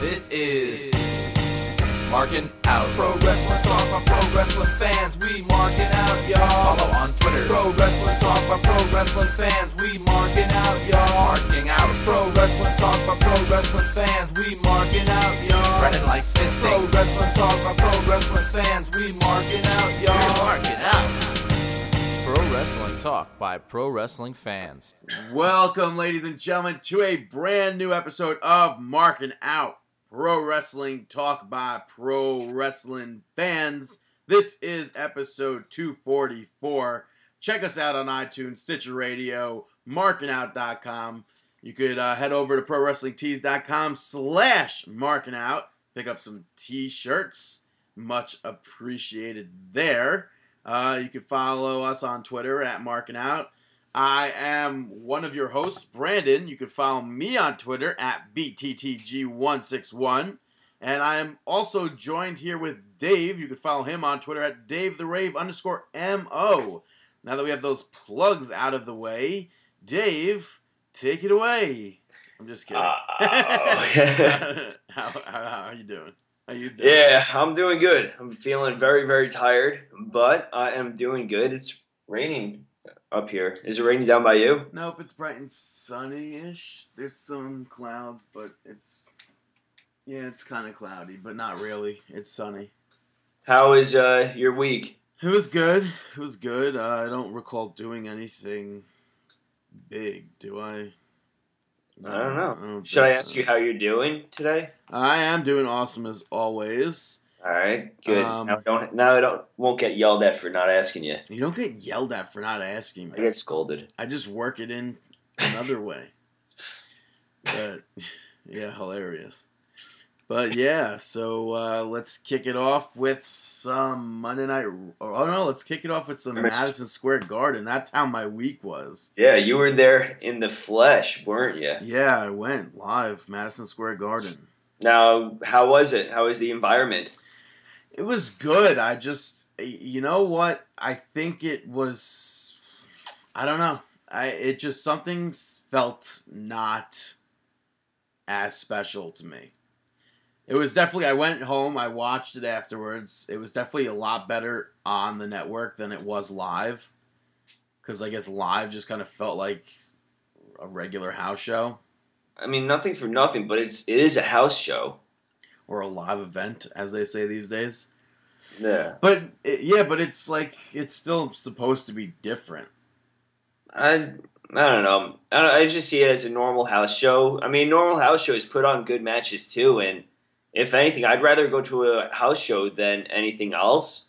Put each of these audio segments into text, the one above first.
This is Marking Out. Pro Wrestling Talk by Pro Wrestling fans. We marking out, y'all. Follow on Twitter. Pro Wrestling Talk by Pro Wrestling fans. We marking out, y'all. Marking out. Pro Wrestling Talk by Pro Wrestling fans. We marking out, y'all. Running like fisting. Pro Wrestling Talk by Pro Wrestling fans. We marking out, y'all. We're marking out. Pro Wrestling Talk by Pro Wrestling fans. Welcome, ladies and gentlemen, to a brand new episode of Marking Out Pro Wrestling Talk by Pro Wrestling Fans. This is episode 244. Check us out on iTunes, Stitcher Radio, markingout.com. You could uh, head over to prowrestlingtees.com slash markingout. Pick up some t-shirts. Much appreciated there. Uh, you can follow us on Twitter at Marking Out. I am one of your hosts, Brandon. You can follow me on Twitter at BTTG161. And I am also joined here with Dave. You can follow him on Twitter at Dave the Rave underscore MO. Now that we have those plugs out of the way, Dave, take it away. I'm just kidding. Uh, how, how, how are you doing? How you doing? yeah, I'm doing good. I'm feeling very, very tired, but I am doing good. It's raining up here. Is it raining down by you? Nope, it's bright and sunny-ish. There's some clouds, but it's yeah, it's kind of cloudy, but not really. It's sunny. How is uh, your week? It was good. It was good. Uh, I don't recall doing anything big. Do I? I don't know. don't Should I ask so. you how you're doing today? I am doing awesome as always. All right, good. Um, now, don't, now I don't won't get yelled at for not asking you. You don't get yelled at for not asking I me. get scolded. I just work it in another way. But yeah, hilarious. But yeah, so uh, let's kick it off with some Monday night. Oh no, let's kick it off with some Madison- Madison Square Garden. That's how my week was. Yeah, you were there in the flesh, weren't you? Yeah, I went live Madison Square Garden. Now, how was it? How was the environment? It was good. I just, you know what? I think it was. I don't know. I it just something felt not as special to me. It was definitely. I went home. I watched it afterwards. It was definitely a lot better on the network than it was live. Because I guess live just kind of felt like a regular house show I mean, nothing for nothing, but it's it is a house show. Or a live event, as they say these days. Yeah. But yeah, but it's like it's still supposed to be different. I I don't know. I, don't, I just see it as a normal house show. I mean, normal house shows put on good matches too, and if anything, I'd rather go to a house show than anything else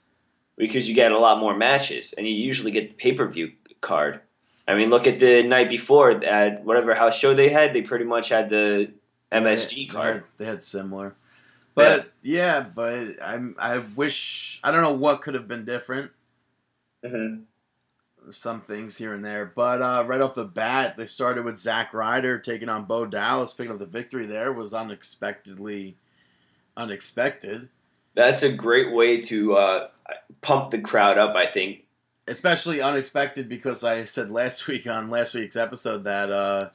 because you get a lot more matches, and you usually get the pay per view card. I mean, look at the night before at whatever house show they had. They pretty much had the MSG They- card. They had, they had similar, but yeah, but I'm I wish I don't know what could have been different. Mhm. Some things here and there, but uh, right off the bat, they started with Zack Ryder taking on Bo Dallas, picking up the victory. There was unexpectedly unexpected, That's a great way to uh, pump the crowd up. I think. especially unexpected because I said last week on last week's episode that uh,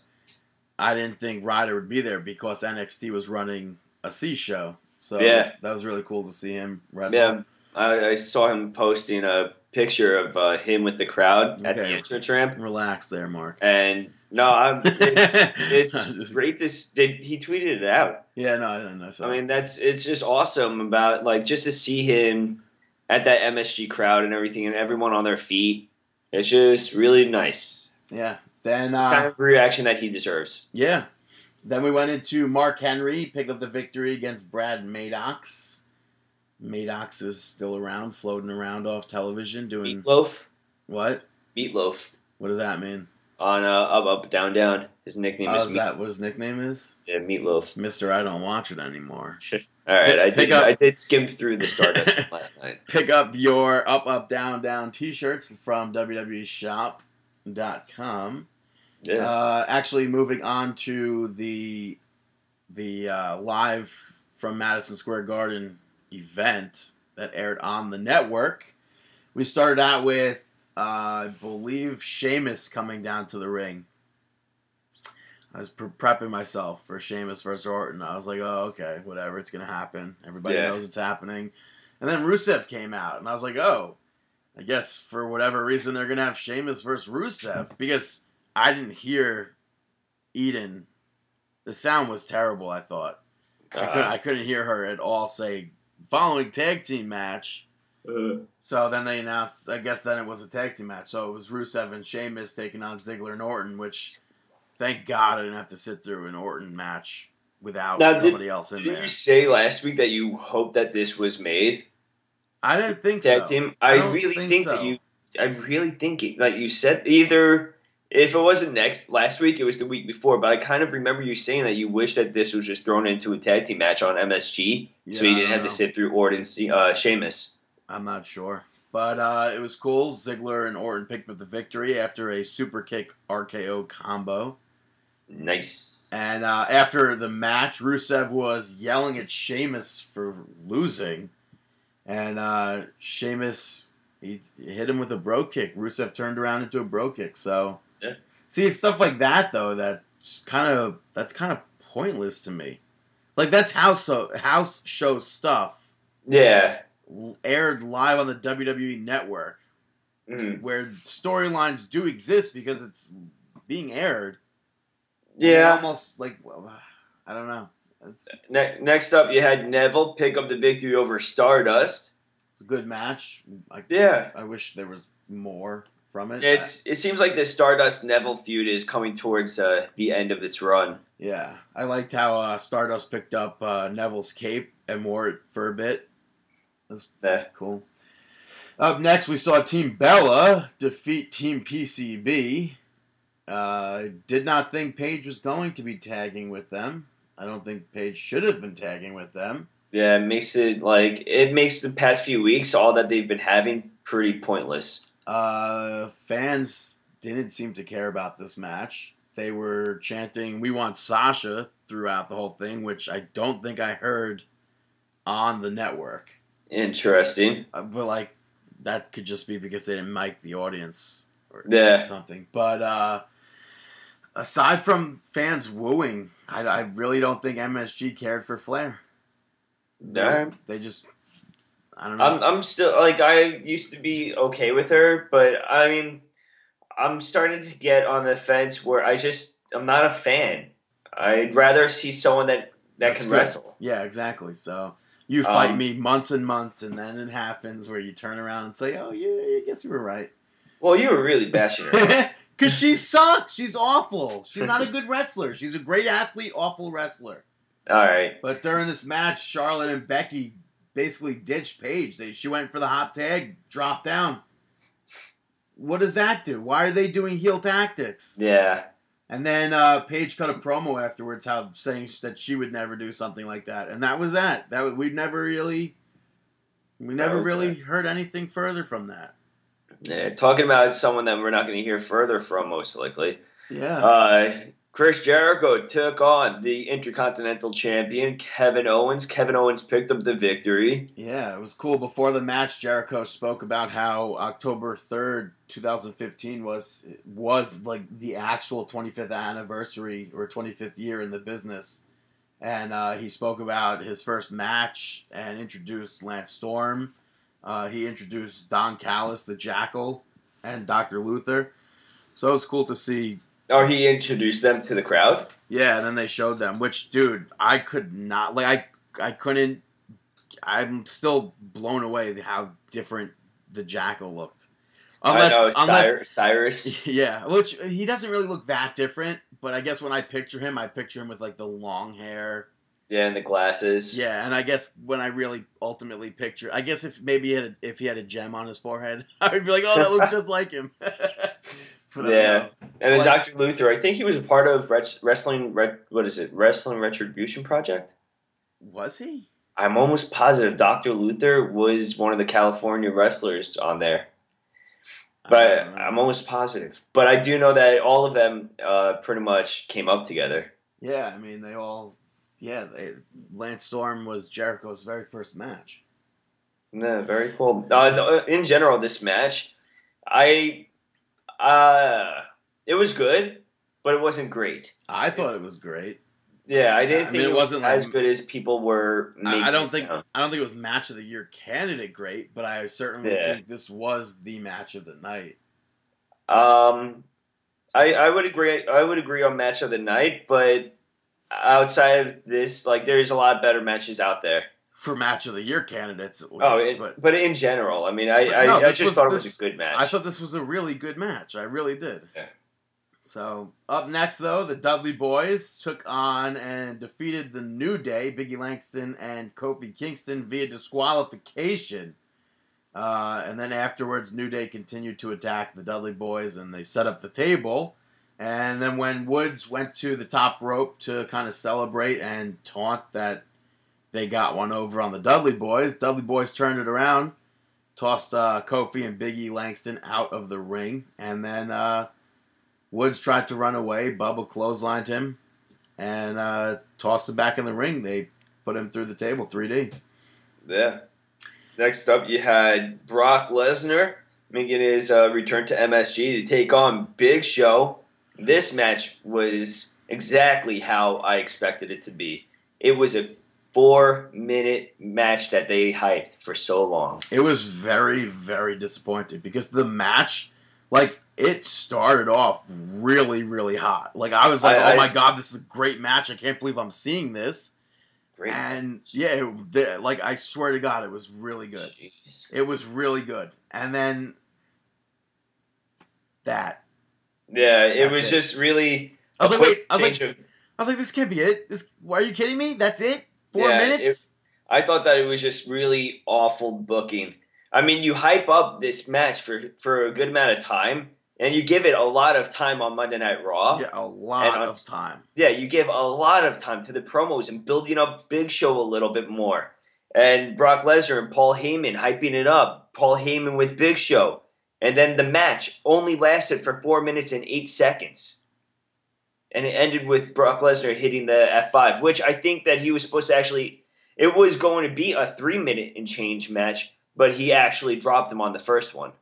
I didn't think Ryder would be there because NXT was running a C show. So Yeah. that was really cool to see him wrestle. Yeah, I, I saw him posting a picture of uh, him with the crowd at the Okay. entrance ramp, Relax there, Mark. and no, I'm, it's it's just- great. This did he tweeted it out? Yeah, no, I don't know. I mean, that's it's just awesome about like just to see him at that MSG crowd and everything, and everyone on their feet. It's just really nice. yeah. Then, It's the kind uh, of reaction that he deserves. yeah. Then we went into Mark Henry, picked up the victory against Brad Maddox. Maddox is still around, floating around off television, doing Meatloaf, what? Meatloaf What does that mean? on uh, up up down down. His nickname Oh, is is that what his nickname is? yeah, Meatloaf. Mister, I don't watch it anymore. All right, I Pick did. up- I did skim through the Stardust last night. Pick up your up, up, down, down t-shirts from www.shop.com. Yeah. Uh, actually, moving on to the the uh, live from Madison Square Garden event that aired on the network. We started out with, uh, I believe, Sheamus coming down to the ring. I was pre- prepping myself for Sheamus versus Orton. I was like, oh, okay, whatever, it's gonna happen. Everybody Yeah. knows it's happening. And then Rusev came out, and I was like, oh, I guess for whatever reason they're gonna have Sheamus versus Rusev because I didn't hear Eden. The sound was terrible. I thought I, couldn't, Uh, I couldn't hear her at all say following tag team match. uh, So then they announced, I guess then it was a tag team match. So it was Rusev and Sheamus taking on Ziggler and Orton, which thank God I didn't have to sit through an Orton match without Now, did- somebody else in did there. you say last week that you hope that this was made I didn't think tag so. team? I I, really think think, so. that you. I really think it, like you said either if it wasn't next last week, it was the week before. But I kind of remember you saying that you wish that this was just thrown into a tag team match on MSG, so Yeah, you didn't have don't to sit through Orton, Se- uh, Sheamus. I'm not sure. But uh, it was cool. Ziggler and Orton picked up the victory after a super kick RKO combo. Nice. And uh, after the match, Rusev was yelling at Sheamus for losing. And uh, Sheamus he hit him with a bro kick. Rusev turned around into a bro kick. So. See, it's stuff like that though that's kind of that's kind of pointless to me. Like that's house so, house show stuff Yeah. aired live on the WWE network Mhm. where storylines do exist because it's being aired. Yeah. almost like well, I don't know. Ne- next up, you had Neville pick up the victory over Stardust. it's a good match. I, Yeah. I wish there was more from it. It's it seems like the Stardust Neville feud is coming towards uh, the end of its run. yeah, I liked how uh, Stardust picked up uh, Neville's cape and wore it for a bit. That's Yeah. cool. Up next, we saw Team Bella defeat Team PCB. Uh, did not think Paige was going to be tagging with them. I don't think Paige should have been tagging with them. Yeah, it makes it like it makes the past few weeks all that they've been having pretty pointless. Uh, fans didn't seem to care about this match. They were chanting, "We want Sasha" throughout the whole thing, which I don't think I heard on the network. Interesting. Uh, but like, that could just be because they didn't mic the audience or Yeah. something. But uh, aside from fans wooing, I, I really don't think MSG cared for Flair. They, they just, I don't know. I'm I'm still like I used to be okay with her, but I mean, I'm starting to get on the fence where I just I'm not a fan. I'd rather see someone that that That's can good. wrestle. Yeah, exactly. So you fight Um, me months and months, and then it happens where you turn around and say, "Oh yeah, I guess you were right." Well, you were really bashing her. Because she sucks. She's awful. She's not a good wrestler. She's a great athlete, awful wrestler. all right. But during this match, Charlotte and Becky basically ditched Paige. They, she went for the hot tag, dropped down. What does that do? Why are they doing heel tactics? Yeah. And then uh, Paige cut a promo afterwards, how saying that she would never do something like that, and that was that. That was, we never really, we never really it. heard anything further from that. Yeah, talking about someone that we're not going to hear further from, most likely. Yeah, Uh, Chris Jericho took on the Intercontinental Champion Kevin Owens. Kevin Owens picked up the victory. yeah, it was cool. Before the match, Jericho spoke about how October third, two thousand fifteen, was was like the actual twenty fifth anniversary or twenty fifth year in the business, and uh, he spoke about his first match and introduced Lance Storm. Uh, he introduced Don Callis, the Jackal, and Dr. Luther. So it was cool to see. Or he introduced them to the crowd. Yeah, and then they showed them, which, dude, I could not like. I I couldn't. I'm still blown away how different the Jackal looked. Unless, I know, unless, Cyrus. Cyrus. yeah, which he doesn't really look that different. But I guess when I picture him, I picture him with like the long hair. Yeah, and the glasses. Yeah, and I guess when I really ultimately picture, I guess if maybe he had a, if he had a gem on his forehead, I would be like, oh, that looks just like him. But Yeah. And then What? Dr. Luther, I think he was a part of Ret- Wrestling, Ret- what is it? Wrestling Retribution Project? was he? I'm almost positive Dr. Luther was one of the California wrestlers on there. But don't. I'm almost positive. But I do know that all of them uh, pretty much came up together. Yeah, I mean they all. Yeah, they, Lance Storm was Jericho's very first match. Yeah, very cool. Uh, in general, this match, I, uh, it was good. but it wasn't great. I thought it was great. Yeah, I didn't I think mean, it, it was wasn't as good as people were. Making I, don't think sound. I don't think it was match of the year candidate great, but I certainly Yeah. think this was the match of the night. Um, I I would agree. I would agree on match of the night, but outside of this, like there's a lot better matches out there. For match of the year candidates at least. Oh, it, but but, in general, I mean, I I, no, I just was- thought it this- was a good match. I thought this was a really good match. I really did. Yeah. So up next, though, the Dudley Boys took on and defeated the New Day, Biggie Langston and Kofi Kingston via disqualification. Uh, and then afterwards, New Day continued to attack the Dudley Boys, and they set up the table. And then when Woods went to the top rope to kind of celebrate and taunt that they got one over on the Dudley Boys, Dudley Boys turned it around tossed uh, Kofi and Biggie Langston out of the ring, and then uh, Woods tried to run away. Bubba clotheslined him and uh, tossed him back in the ring. They put him through the table, 3D. Yeah. Next up, you had Brock Lesnar making his uh, return to MSG to take on Big Show. This match was exactly how I expected it to be. It was a four minute match that they hyped for so long. It was very, very disappointing because the match, like, it started off really, really hot. Like, I was like, I- oh I- my God, this is a great match. I can't believe I'm seeing this. Great. And yeah, it, the, like, I swear to God, it was really good. Jeez. It was really good. And then that. Yeah, it was it. just really. I was like, wait, I was like, of- I was like, this can't be it. This, why are you kidding me? That's it? Four Yeah, minutes? I thought that it was just really awful booking. I mean, you hype up this match for for a good amount of time, and you give it a lot of time on Monday Night Raw. yeah, a lot on- of time. Yeah, you give a lot of time to the promos and building up Big Show a little bit more. And Brock Lesnar and Paul Heyman hyping it up. Paul Heyman with Big Show. And then the match only lasted for four minutes and eight seconds. And it ended with Brock Lesnar hitting the F5, which I think that he was supposed to actually. It was going to be a three minute and change match, but he actually dropped him on the first one.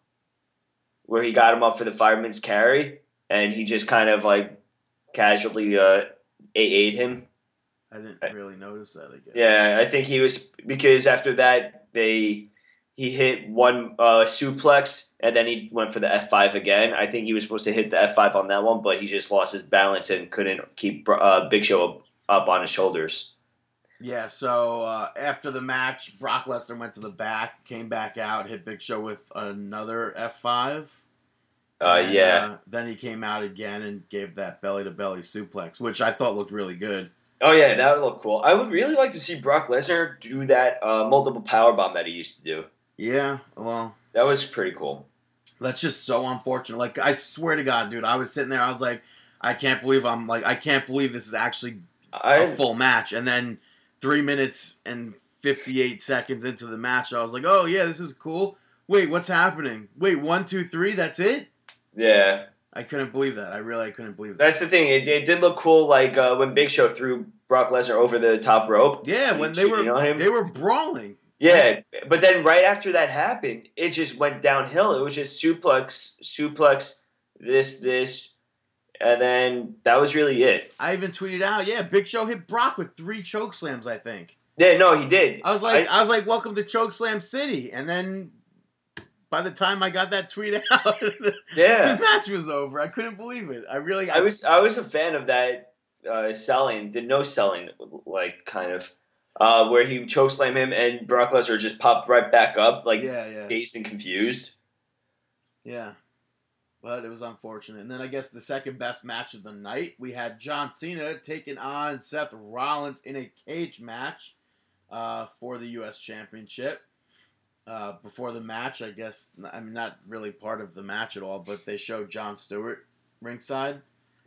Where he got him up for the fireman's carry, and he just kind of like casually uh, ate him. I didn't really notice that, I guess. Yeah, I think he was because after that they he hit one uh, suplex and then he went for the F five again. I think he was supposed to hit the F five on that one, but he just lost his balance and couldn't keep uh, Big Show up, up on his shoulders. Yeah, so uh, after the match, Brock Lesnar went to the back, came back out, hit Big Show with another F5. Uh, And, yeah. uh, then he came out again and gave that belly to belly suplex, which I thought looked really good. Oh yeah, that would look cool. I would really like to see Brock Lesnar do that uh, multiple power bomb that he used to do. Yeah, well, That was pretty cool. that's just so unfortunate. Like, I swear to God, dude, I was sitting there, I was like, I can't believe I'm like, I can't believe this is actually a I full match. And then three minutes and 58 seconds into the match, I was like, oh, yeah, this is cool. Wait, what's happening? Wait, one, two, three, that's it? yeah. I couldn't believe that. I really couldn't believe that. That's the thing. It, it did look cool, like uh, when Big Show threw Brock Lesnar over the top rope. Yeah, when they were they were brawling. Yeah, but then right after that happened, it just went downhill. It was just suplex, suplex, this, this, and then that was really it. I even tweeted out, yeah, Big Show hit Brock with three choke slams. I think. Yeah, no, he did. I was like, I, was like, welcome to Choke Slam City, and then by the time I got that tweet out, the, Yeah, the match was over. I couldn't believe it. I really, I was, I was a fan of that uh, selling, the no selling, like kind of, uh, where he chokeslam him and Brock Lesnar just popped right back up, like yeah, yeah, dazed and confused. yeah. But it was unfortunate. And then I guess the second best match of the night, we had John Cena taking on Seth Rollins in a cage match uh, for the U.S. Championship. Uh, before the match, I guess, I mean, not really part of the match at all, but they showed Jon Stewart ringside.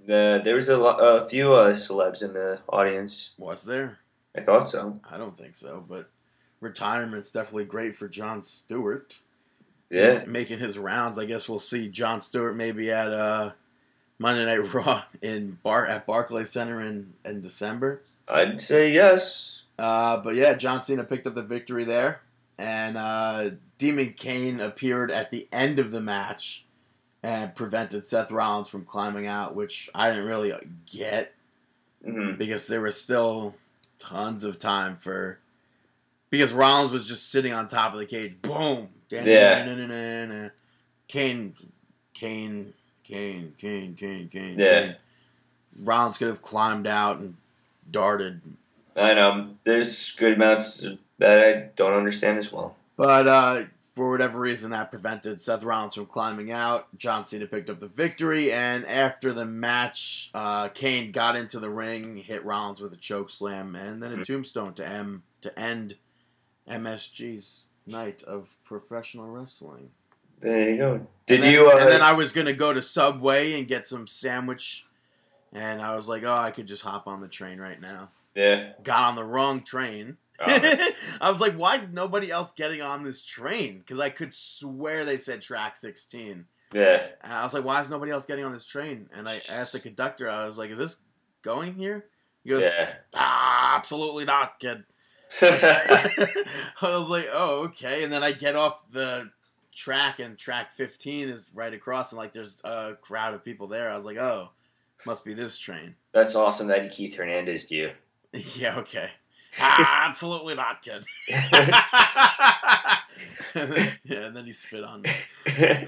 The, there was a, lo- a few uh, celebs in the audience. Was there? I thought so. I don't think so, but retirement's definitely great for Jon Stewart. Yeah. making his rounds. I guess we'll see Jon Stewart maybe at uh, Monday Night Raw in Bar at Barclays Center in, in December. I'd say yes. Uh, but yeah, John Cena picked up the victory there, and uh, Demon Kane appeared at the end of the match and prevented Seth Rollins from climbing out, which I didn't really get hmm because there was still tons of time for because Rollins was just sitting on top of the cage. Boom. Yeah. Kane, Kane, Kane, Kane, Kane, Kane. Yeah. Kane. Rollins could have climbed out and darted, I know. There's good amounts that I don't understand as well. but uh, for whatever reason, that prevented Seth Rollins from climbing out. John Cena picked up the victory, and after the match, uh, Kane got into the ring, hit Rollins with a choke slam, and then a Mhm. tombstone to M to end MSG's night of professional wrestling. There you go. Did and then, you? Uh, and then I was gonna go to Subway and get some sandwich, and I was like, oh, I could just hop on the train right now. yeah. Got on the wrong train. Oh, I was like, why is nobody else getting on this train? Because I could swear they said track 16. yeah. And I was like, why is nobody else getting on this train? And I asked the conductor, I was like, is this going here? He goes, Yeah. ah, absolutely not, kid. I was like, oh, okay. And then I get off the track, and track 15 is right across, and like there's a crowd of people there. I was like, oh, must be this train. That's awesome that Keith Hernandez do. yeah, okay. Ah, absolutely not, kid. and then, yeah, and then he spit on me.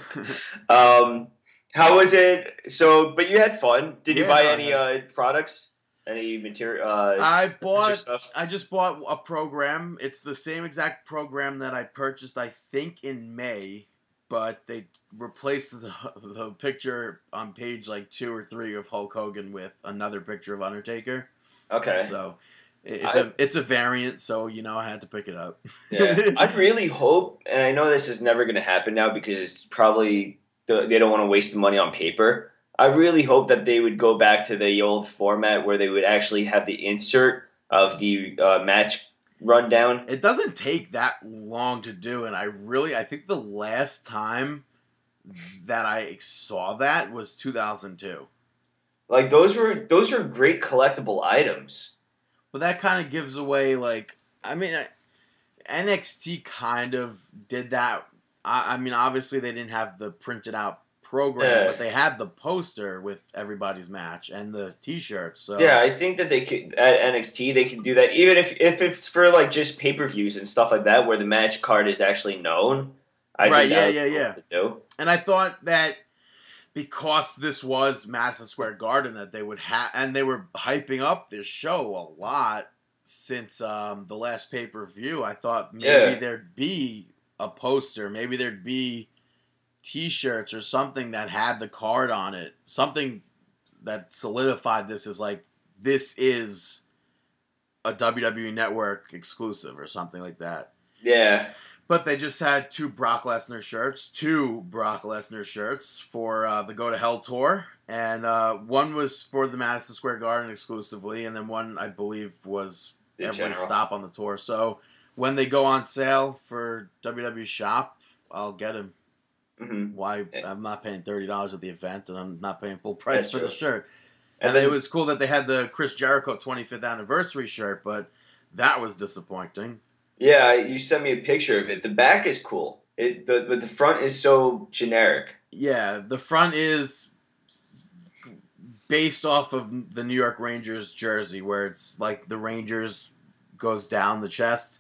um, how was it? So, but you had fun. Did you buy any uh, products? Any material? Uh, I bought stuff? I just bought a program. It's the same exact program that I purchased, I think, in May, but they replaced the, the picture on page like two or three of Hulk Hogan with another picture of Undertaker. Okay. So it's I- a it's a variant. So you know I had to pick it up. Yeah. I really hope, and I know this is never going to happen now because it's probably they don't want to waste the money on paper. I really hope that they would go back to the old format where they would actually have the insert of the uh, match rundown. It doesn't take that long to do, and I really I think the last time that I saw that was 2002. Like those were those are great collectible items. But that kind of gives away like I mean I- NXT kind of did that. I, I mean obviously they didn't have the printed out program, Yeah. but they had the poster with everybody's match and the T-shirts. So Yeah, I think that they could at NXT they could do that even if if it's for like just pay per views and stuff like that where the match card is actually known. I Right, yeah, yeah, do. And I thought that because this was Madison Square Garden, that they would have, and they were hyping up this show a lot since um, the last pay per view. I thought maybe Yeah. there'd be a poster, maybe there'd be T-shirts or something that had the card on it, something that solidified this as like this is a WWE Network exclusive or something like that. Yeah. But they just had two Brock Lesnar shirts, two Brock Lesnar shirts for uh, the Go to Hell tour, and uh, one was for the Madison Square Garden exclusively, and then one I believe was In every general. stop on the tour. So when they go on sale for WWE Shop, I'll get them. hmm Why. I'm not paying thirty dollars at the event, and I'm not paying full price That's for the shirt. And And, it was cool that they had the Chris Jericho 25th anniversary shirt, but that was disappointing. Yeah, you sent me a picture of it. The back is cool. It the but the front is so generic. Yeah, the front is based off of the New York Rangers jersey, where it's like the Rangers goes down the chest.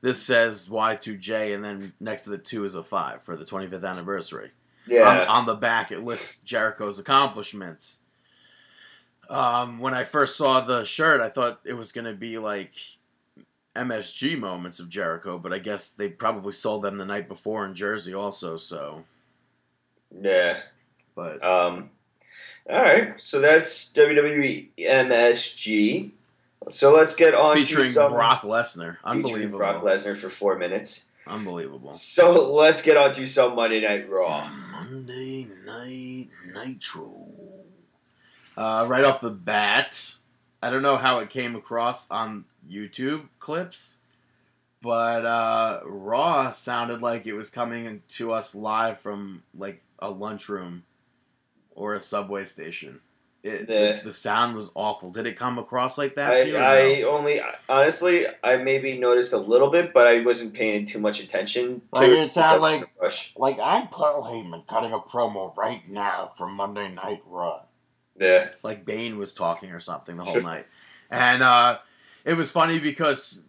This says Y2J, and then next to the two is a five for the 25th anniversary. Yeah. On, on the back, it lists Jericho's accomplishments. Um, when I first saw the shirt, I thought it was going to be like MSG moments of Jericho, but I guess they probably sold them the night before in Jersey also. So, yeah. but Um all right, so that's WWE MSG. So let's get on featuring to some Brock Lesnar, featuring unbelievable, Brock Lesnar for four minutes. unbelievable. So let's get on to some Monday Night Raw. Monday Night Nitro. Uh, right off the bat, I don't know how it came across on YouTube clips, but uh, Raw sounded like it was coming to us live from like a lunchroom or a subway station. it, the, the sound was awful. Did it come across like that I, to you? or no? Only honestly I maybe noticed a little bit, but I wasn't paying too much attention. to Like, it sounded like-. Like I'm Paul Heyman cutting a promo right now from Monday Night Raw. Yeah, like Bane was talking or something the whole night. And uh, it was funny because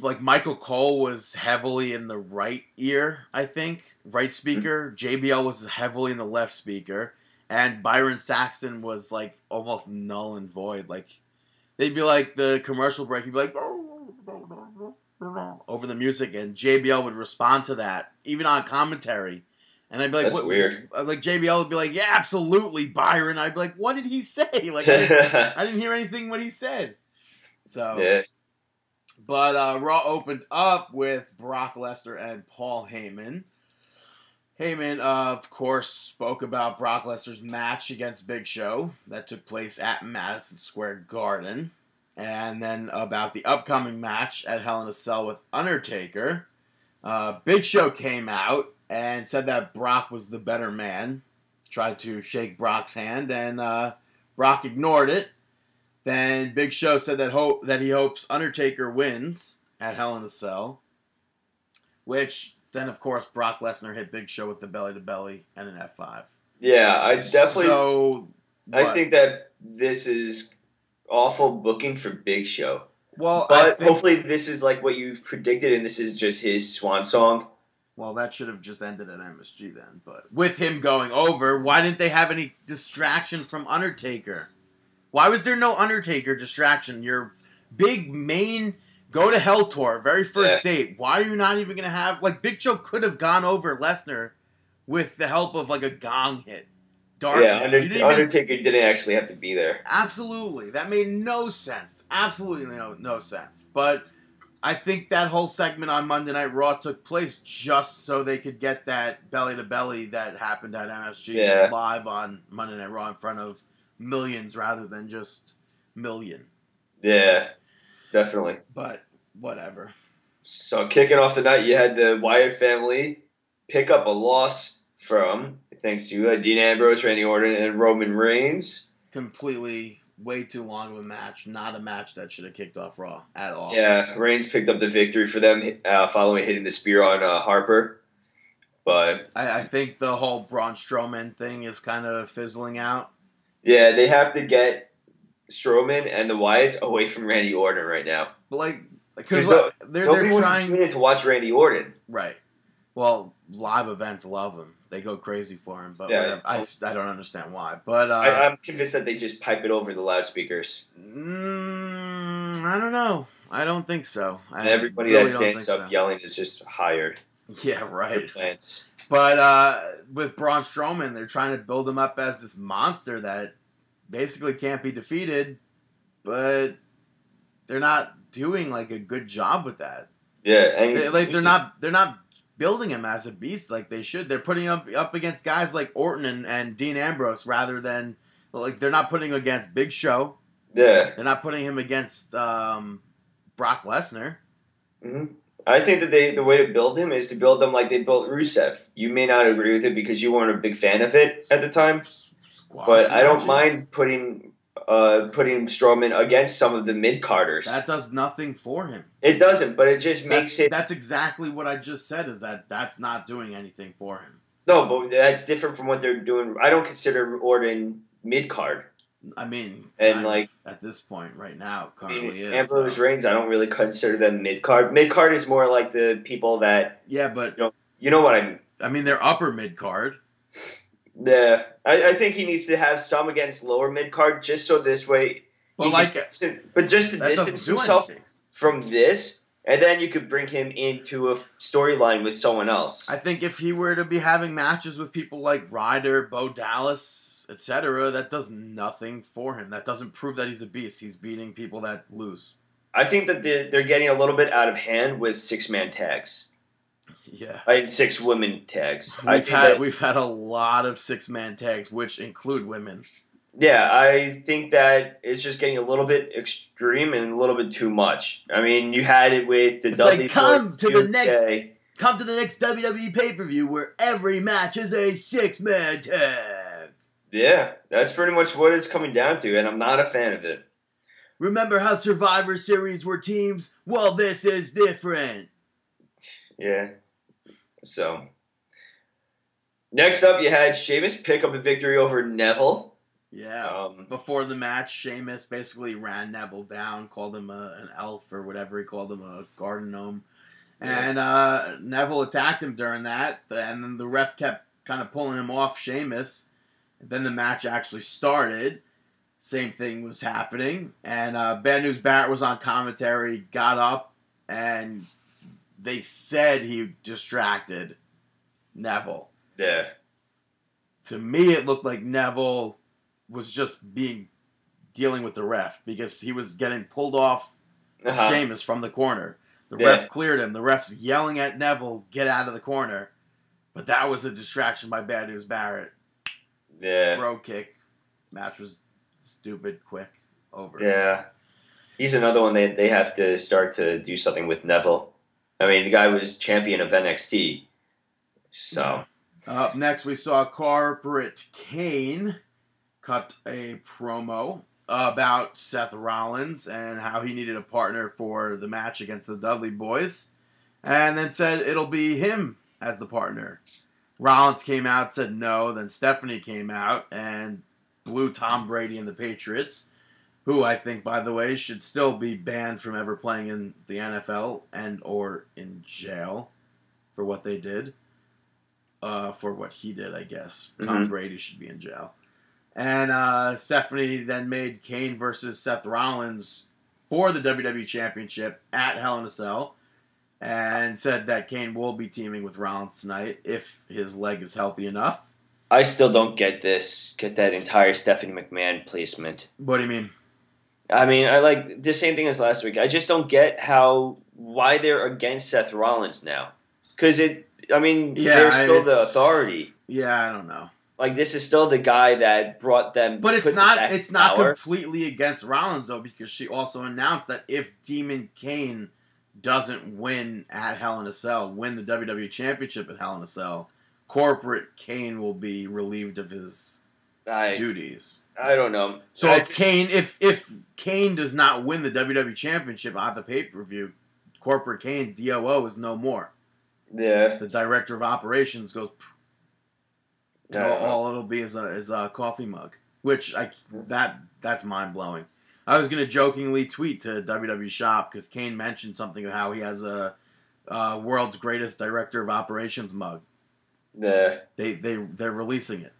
like Michael Cole was heavily in the right ear, I think, right speaker. JBL was heavily in the left speaker, and Byron Saxton was like almost null and void. Like they'd be like the commercial break, he'd be like over the music, and JBL would respond to that even on commentary. And I'd be like, That's what, weird. Uh, like JBL would be like, "Yeah, absolutely, Byron." I'd be like, "What did he say?" Like, I didn't, I didn't hear anything what he said. So, yeah, but uh, Raw opened up with Brock Lesnar and Paul Heyman. Heyman, uh, of course, spoke about Brock Lesnar's match against Big Show that took place at Madison Square Garden, and then about the upcoming match at Hell in a Cell with Undertaker. Uh, Big Show came out and said that Brock was the better man. Tried to shake Brock's hand, and uh, Brock ignored it. Then Big Show said that hope that he hopes Undertaker wins at Hell in a Cell. Which then, of course, Brock Lesnar hit Big Show with the belly to belly and an F five. yeah. I definitely. So I what? think that this is awful booking for Big Show. Well, I But think, hopefully, this is like what you predicted, and this is just his swan song. well, that should have just ended at MSG then. But with him going over, why didn't they have any distraction from Undertaker? Why was there no Undertaker distraction? Your big main go to Hell tour, very first date. Why are you not even gonna have like Big Show could have gone over Lesnar with the help of like a gong hit. Darkness. yeah, Under- didn't even Undertaker didn't actually have to be there. Absolutely. That made no sense. Absolutely no, no sense. But I think that whole segment on Monday Night Raw took place just so they could get that belly to belly that happened at MSG Yeah. live on Monday Night Raw in front of millions rather than just million. Yeah, definitely. But whatever. So kicking off the night, you had the Wyatt family pick up a loss from, thanks to uh, Dean Ambrose, Randy Orton, and Roman Reigns. Completely way too long of a match. Not a match that should have kicked off Raw at all. Yeah, Reigns picked up the victory for them uh, following hitting the spear on uh, Harper. But I, I think the whole Braun Strowman thing is kind of fizzling out. Yeah, they have to get Strowman and the Wyatts away from Randy Orton right now. But like, because no- they're Nobody they're wants trying to tune in to watch Randy Orton. right. Well, live events love him. They go crazy for him. But Yeah. I, I don't understand why. But uh, I, I'm convinced that they just pipe it over the loudspeakers. mm, I don't know. I don't think so. I And everybody really that stands up so. yelling is just hired. Yeah, right. plants. But uh, with Braun Strowman, they're trying to build him up as this monster that basically can't be defeated, but they're not doing like a good job with that. Yeah, and they, like they're not they're not building him as a beast like they should. They're putting him up up against guys like Orton and, and Dean Ambrose rather than like they're not putting him against Big Show. Yeah, They're not putting him against um, Brock Lesnar. hmm I think that they the way to build him is to build them like they built Rusev. You may not agree with it because you weren't a big fan of it at the time, Squash but I don't matches. mind putting uh, putting Strowman against some of the mid carders. That does nothing for him. It doesn't, but it just makes That's, it that's exactly what I just said. Is that that's not doing anything for him. no, but that's different from what they're doing. I don't consider Orton mid card. I mean, And, of like- at this point right now, I mean, currently is. Ambrose so. Reigns, I don't really consider them mid card. Mid card is more like the people that Yeah, but you know what I mean. I mean they're upper mid card. Yeah, I, I think he needs to have some against lower mid card just so this way. But like can but just to distance himself anything. from this, and then you could bring him into a storyline with someone else. I think if he were to be having matches with people like Ryder, Bo Dallas, etc., that does nothing for him. That doesn't prove that he's a beast. He's beating people that lose. I think that they're, getting a little bit out of hand with six man tags. Yeah. I mean, six women tags. We've had that- we've had a lot of six man tags, which include women. Yeah, I think that it's just getting a little bit extreme and a little bit too much. I mean, you had it with the It's like, come to the next- UK. Come to the next WWE pay per view where every match is a six man tag. Yeah, that's pretty much what it's coming down to, and I'm not a fan of it. Remember how Survivor Series were teams? Well, this is different. Yeah. So next up, you had Sheamus pick up a victory over Neville. Yeah. Um, Before the match, Sheamus basically ran Neville down, called him a, an elf or whatever he called him, a garden gnome. Yeah. And uh, Neville attacked him during that, and then the ref kept kind of pulling him off Sheamus. Then the match actually started. Same thing was happening, and uh, Bad News Barrett was on commentary, got up, and they said he distracted Neville. yeah. To me, it looked like Neville was just being dealing with the ref because he was getting pulled off Uh-huh. Sheamus from the corner. The Yeah. ref cleared him. The ref's yelling at Neville, "Get out of the corner!" But that was a distraction by Bad News Barrett. Yeah. Bro kick. Match was stupid, quick, over. Yeah. He's another one they, they have to start to do something with Neville. I mean, the guy was champion of NXT. So, Up next, we saw Corporate Kane cut a promo about Seth Rollins and how he needed a partner for the match against the Dudley Boys, and then said it'll be him as the partner. Rollins came out, said no. Then Stephanie came out and blew Tom Brady and the Patriots, who I think, by the way, should still be banned from ever playing in the NFL and or in jail for what they did uh, for what he did, I guess. Tom Mhm. Brady should be in jail. And uh, Stephanie then made Kane versus Seth Rollins for the WWE Championship at Hell in a Cell and said that Kane will be teaming with Rollins tonight if his leg is healthy enough. I still don't get this, get that entire Stephanie McMahon placement. What do you mean? I mean, I like the same thing as last week. I just don't get how, why they're against Seth Rollins now. Because it, I mean, Yeah, they're still the authority. Yeah, I don't know. Like, this is still the guy that brought them. But it's not it's not power. completely against Rollins though because she also announced that if Demon Kane doesn't win at Hell in a Cell, win the WWE Championship at Hell in a Cell, corporate Kane will be relieved of his I, duties. I don't know. So I if just- Kane if if Kane does not win the WWE Championship at the pay per view, corporate Kane DOO is no more. Yeah. The director of operations goes I all, all it'll be is a is a coffee mug, which I that that's mind blowing. I was gonna jokingly tweet to WWE Shop because Kane mentioned something of how he has a, uh world's greatest director of operations mug. Yeah. They they they're releasing it.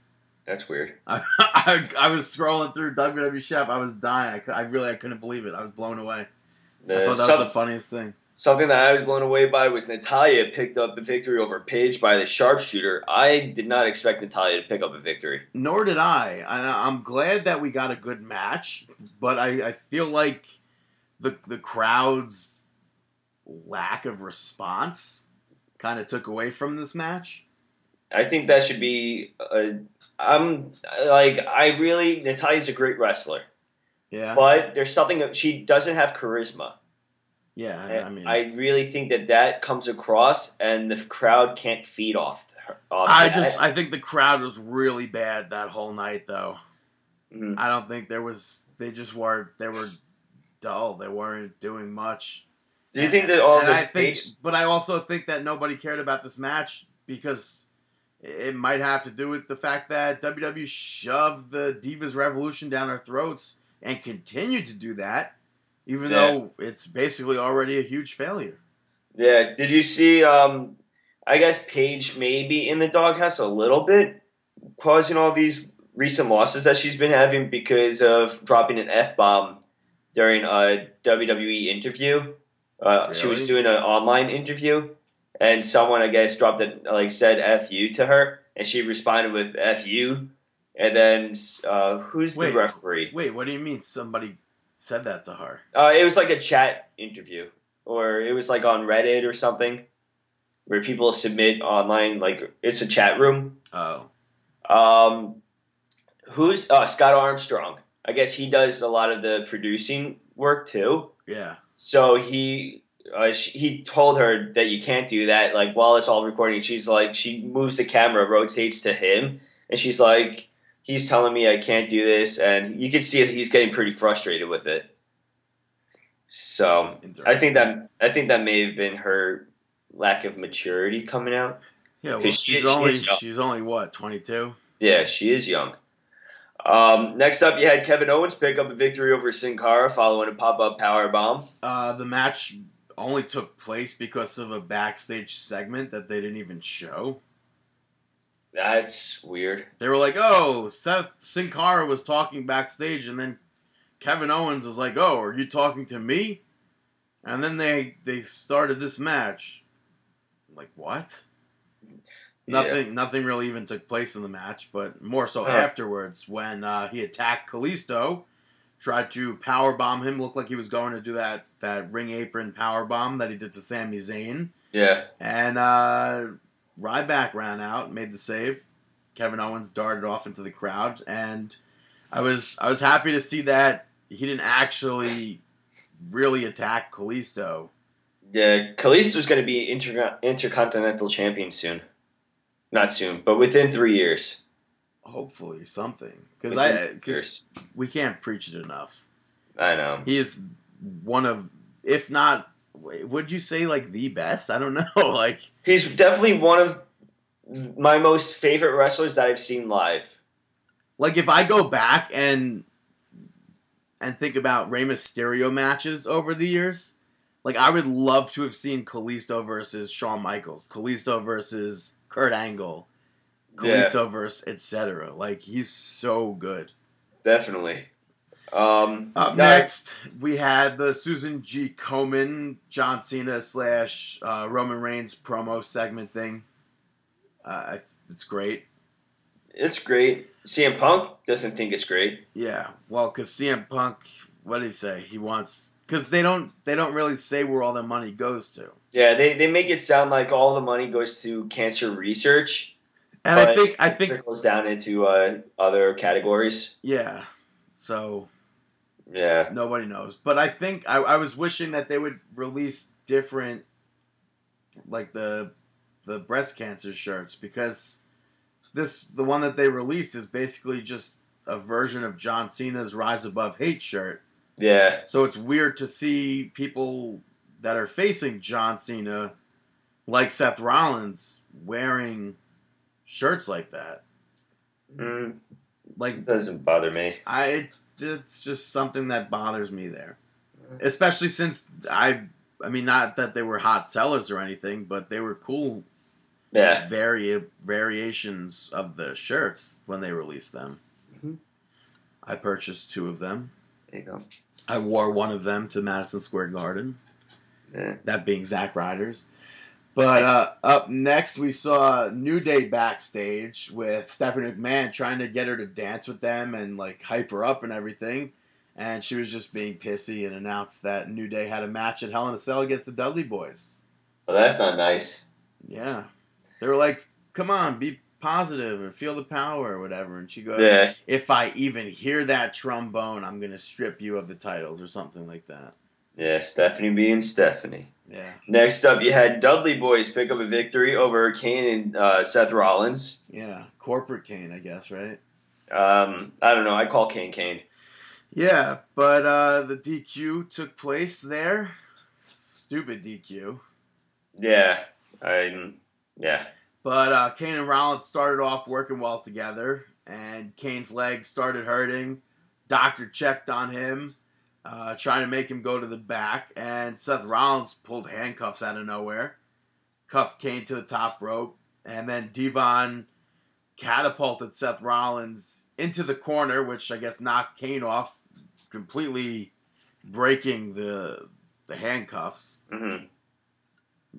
That's weird. I, I, I was scrolling through WWE Shop. I was dying. I, I really I couldn't believe it. I was blown away. I thought that some- was the funniest thing. Something that I was blown away by was Natalya picked up a victory over Paige by the sharpshooter. I did not expect Natalya to pick up a victory. Nor did I. I- I'm glad that we got a good match, but I, I feel like the the crowd's lack of response kind of took away from this match. I think that should be. A, I'm like I really Natalya's a great wrestler, Yeah, but there's something that she doesn't have charisma. Yeah. I And mean, I really think that that comes across, and the crowd can't feed off. Her, off I that. just I think the crowd was really bad that whole night, though. Mhm. I don't think there was. They just were. They were dull. They weren't doing much. Do you think that all And this I think, but I also think that nobody cared about this match because it might have to do with the fact that WWE shoved the Divas Revolution down our throats and continued to do that, even Yeah. though it's basically already a huge failure. Yeah. Did you see? Um, I guess Paige maybe in the doghouse a little bit, causing all these recent losses that she's been having because of dropping an f bomb during a WWE interview. Uh, She was doing an online interview, and someone I guess dropped it like said "f you" to her, and she responded with "f you," and then uh, who's Wait. the referee? Wait, what do you mean somebody said that to her? Uh, it was like a chat interview, or it was like on Reddit or something, where people submit online. Like it's a chat room. Oh, Um, who's uh, Scott Armstrong? I guess he does a lot of the producing work too. yeah. So he uh, sh- he told her that you can't do that. Like while it's all recording, she's like she moves the camera, rotates to him, and she's like, he's telling me I can't do this, and you can see that he's getting pretty frustrated with it. So I think that I think that may have been her lack of maturity coming out. Yeah, well, she- she's she only young. she's only what twenty two. Yeah, she is young. Um, next up, you had Kevin Owens pick up a victory over Sin Cara following a pop up power bomb. Uh, the match only took place because of a backstage segment that they didn't even show. That's weird. They were like, "Oh, Seth Sin Cara was talking backstage," and then Kevin Owens was like, "Oh, are you talking to me?" And then they they started this match. Like what? Nothing. Nothing really even took place in the match, but more so Huh. afterwards when uh, he attacked Kalisto, tried to power bomb him. Looked like he was going to do that that ring apron power bomb that he did to Sami Zayn. Yeah, And uh, Ryback ran out, made the save. Kevin Owens darted off into the crowd, and I was I was happy to see that he didn't actually really attack Kalisto. yeah. Kalisto's going to be inter- intercontinental champion soon. Not soon, but within three years. Hopefully, something because I because we can't preach it enough. I know. He is one of, if not, would you say like the best? I don't know. like He's definitely one of my most favorite wrestlers that I've seen live. Like if I go back and and think about Rey Mysterio matches over the years, like I would love to have seen Kalisto versus Shawn Michaels, Kalisto versus Kurt Angle, Yeah. Kalisto versus etc. Like he's so good. Definitely. Um, Up no, next, we had the Susan G. Komen John Cena slash uh, Roman Reigns promo segment thing. Uh, I, it's great. It's great. CM Punk doesn't think it's great. Yeah, well, because CM Punk, what did he say? He wants because they don't they don't really say where all the money goes to, Yeah, they, they make it sound like all the money goes to cancer research. and I think I it think trickles down into uh, other categories. yeah. So Yeah, nobody knows, but I think I, I was wishing that they would release different, like the the breast cancer shirts because this the one that they released is basically just a version of John Cena's Rise Above Hate shirt. yeah, So it's weird to see people that are facing John Cena, like Seth Rollins, wearing shirts like that. mm, Like doesn't bother me. I, it's just something that bothers me there, especially since I, I mean, not that they were hot sellers or anything, but they were cool Yeah, vari- variations of the shirts when they released them. Mhm. I purchased two of them. there you go. I wore one of them to Madison Square Garden. Yeah. that being Zack Ryder's. But uh, up next, we saw New Day backstage with Stephanie McMahon trying to get her to dance with them and like hype her up and everything. And she was just being pissy and announced that New Day had a match at Hell in a Cell against the Dudley Boys. Well, that's not nice. Yeah. They were like, come on, be positive or feel the power or whatever. And she goes, Yeah, if I even hear that trombone, I'm going to strip you of the titles or something like that. Yeah. Stephanie being Stephanie. Yeah. Next up, you had Dudley Boys pick up a victory over Kane and uh, Seth Rollins. Yeah. Corporate Kane, I guess, right? Um, I don't know. I call Kane Kane. Yeah, but uh, the DQ took place there. Stupid DQ. Yeah, I'm. Yeah, But uh, Kane and Rollins started off working well together, and Kane's leg started hurting. Doctor checked on him, uh, trying to make him go to the back, and Seth Rollins pulled handcuffs out of nowhere, Cuff Kane to the top rope, and then Devon catapulted Seth Rollins into the corner, which I guess knocked Kane off, completely breaking the the handcuffs. hmm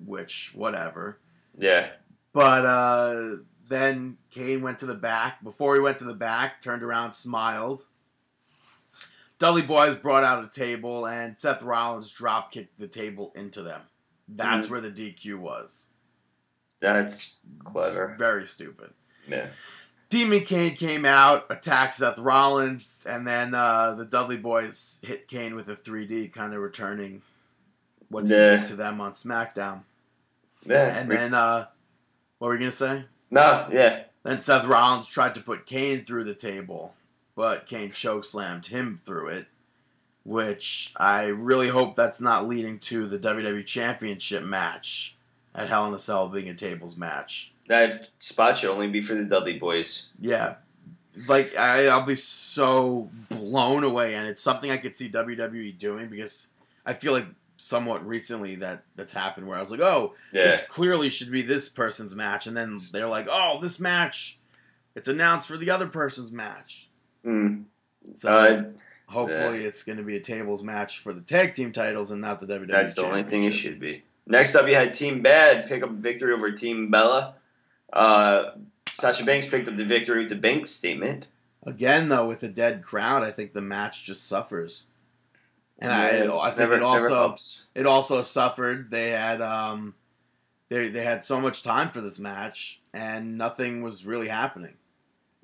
Which whatever. yeah, But uh, then Kane went to the back. Before he went to the back, turned around, smiled. Dudley Boys brought out a table, and Seth Rollins drop kicked the table into them. That's Mhm. where the DQ was. that's clever. It's very stupid. Yeah, Demon Kane came out, attacked Seth Rollins, and then uh, the Dudley Boys hit Kane with a 3D, kind of returning what he Yeah. did to them on SmackDown. yeah. And then, uh, what were you gonna say? no, yeah. Then Seth Rollins tried to put Kane through the table, but Kane chokeslammed him through it, which I really hope that's not leading to the WWE Championship match at Hell in a Cell being a tables match. That spot should only be for the Dudley boys. Yeah, like I, I'll be so blown away, and it's something I could see WWE doing because I feel like somewhat recently that that's happened where I was like, oh, Yeah. this clearly should be this person's match, and then they're like, oh, this match, it's announced for the other person's match. Mm. So Uh, hopefully, it's going to be a tables match for the tag team titles and not the WWE. That's the only thing it should be. Next up, you had Team Bad pick up a victory over Team Bella. Uh, Sasha Banks picked up the victory with the Banks statement. Again, though, with a dead crowd, I think the match just suffers. And Yeah, I, I think never- it also it also suffered. They had um, they they had so much time for this match, and nothing was really happening.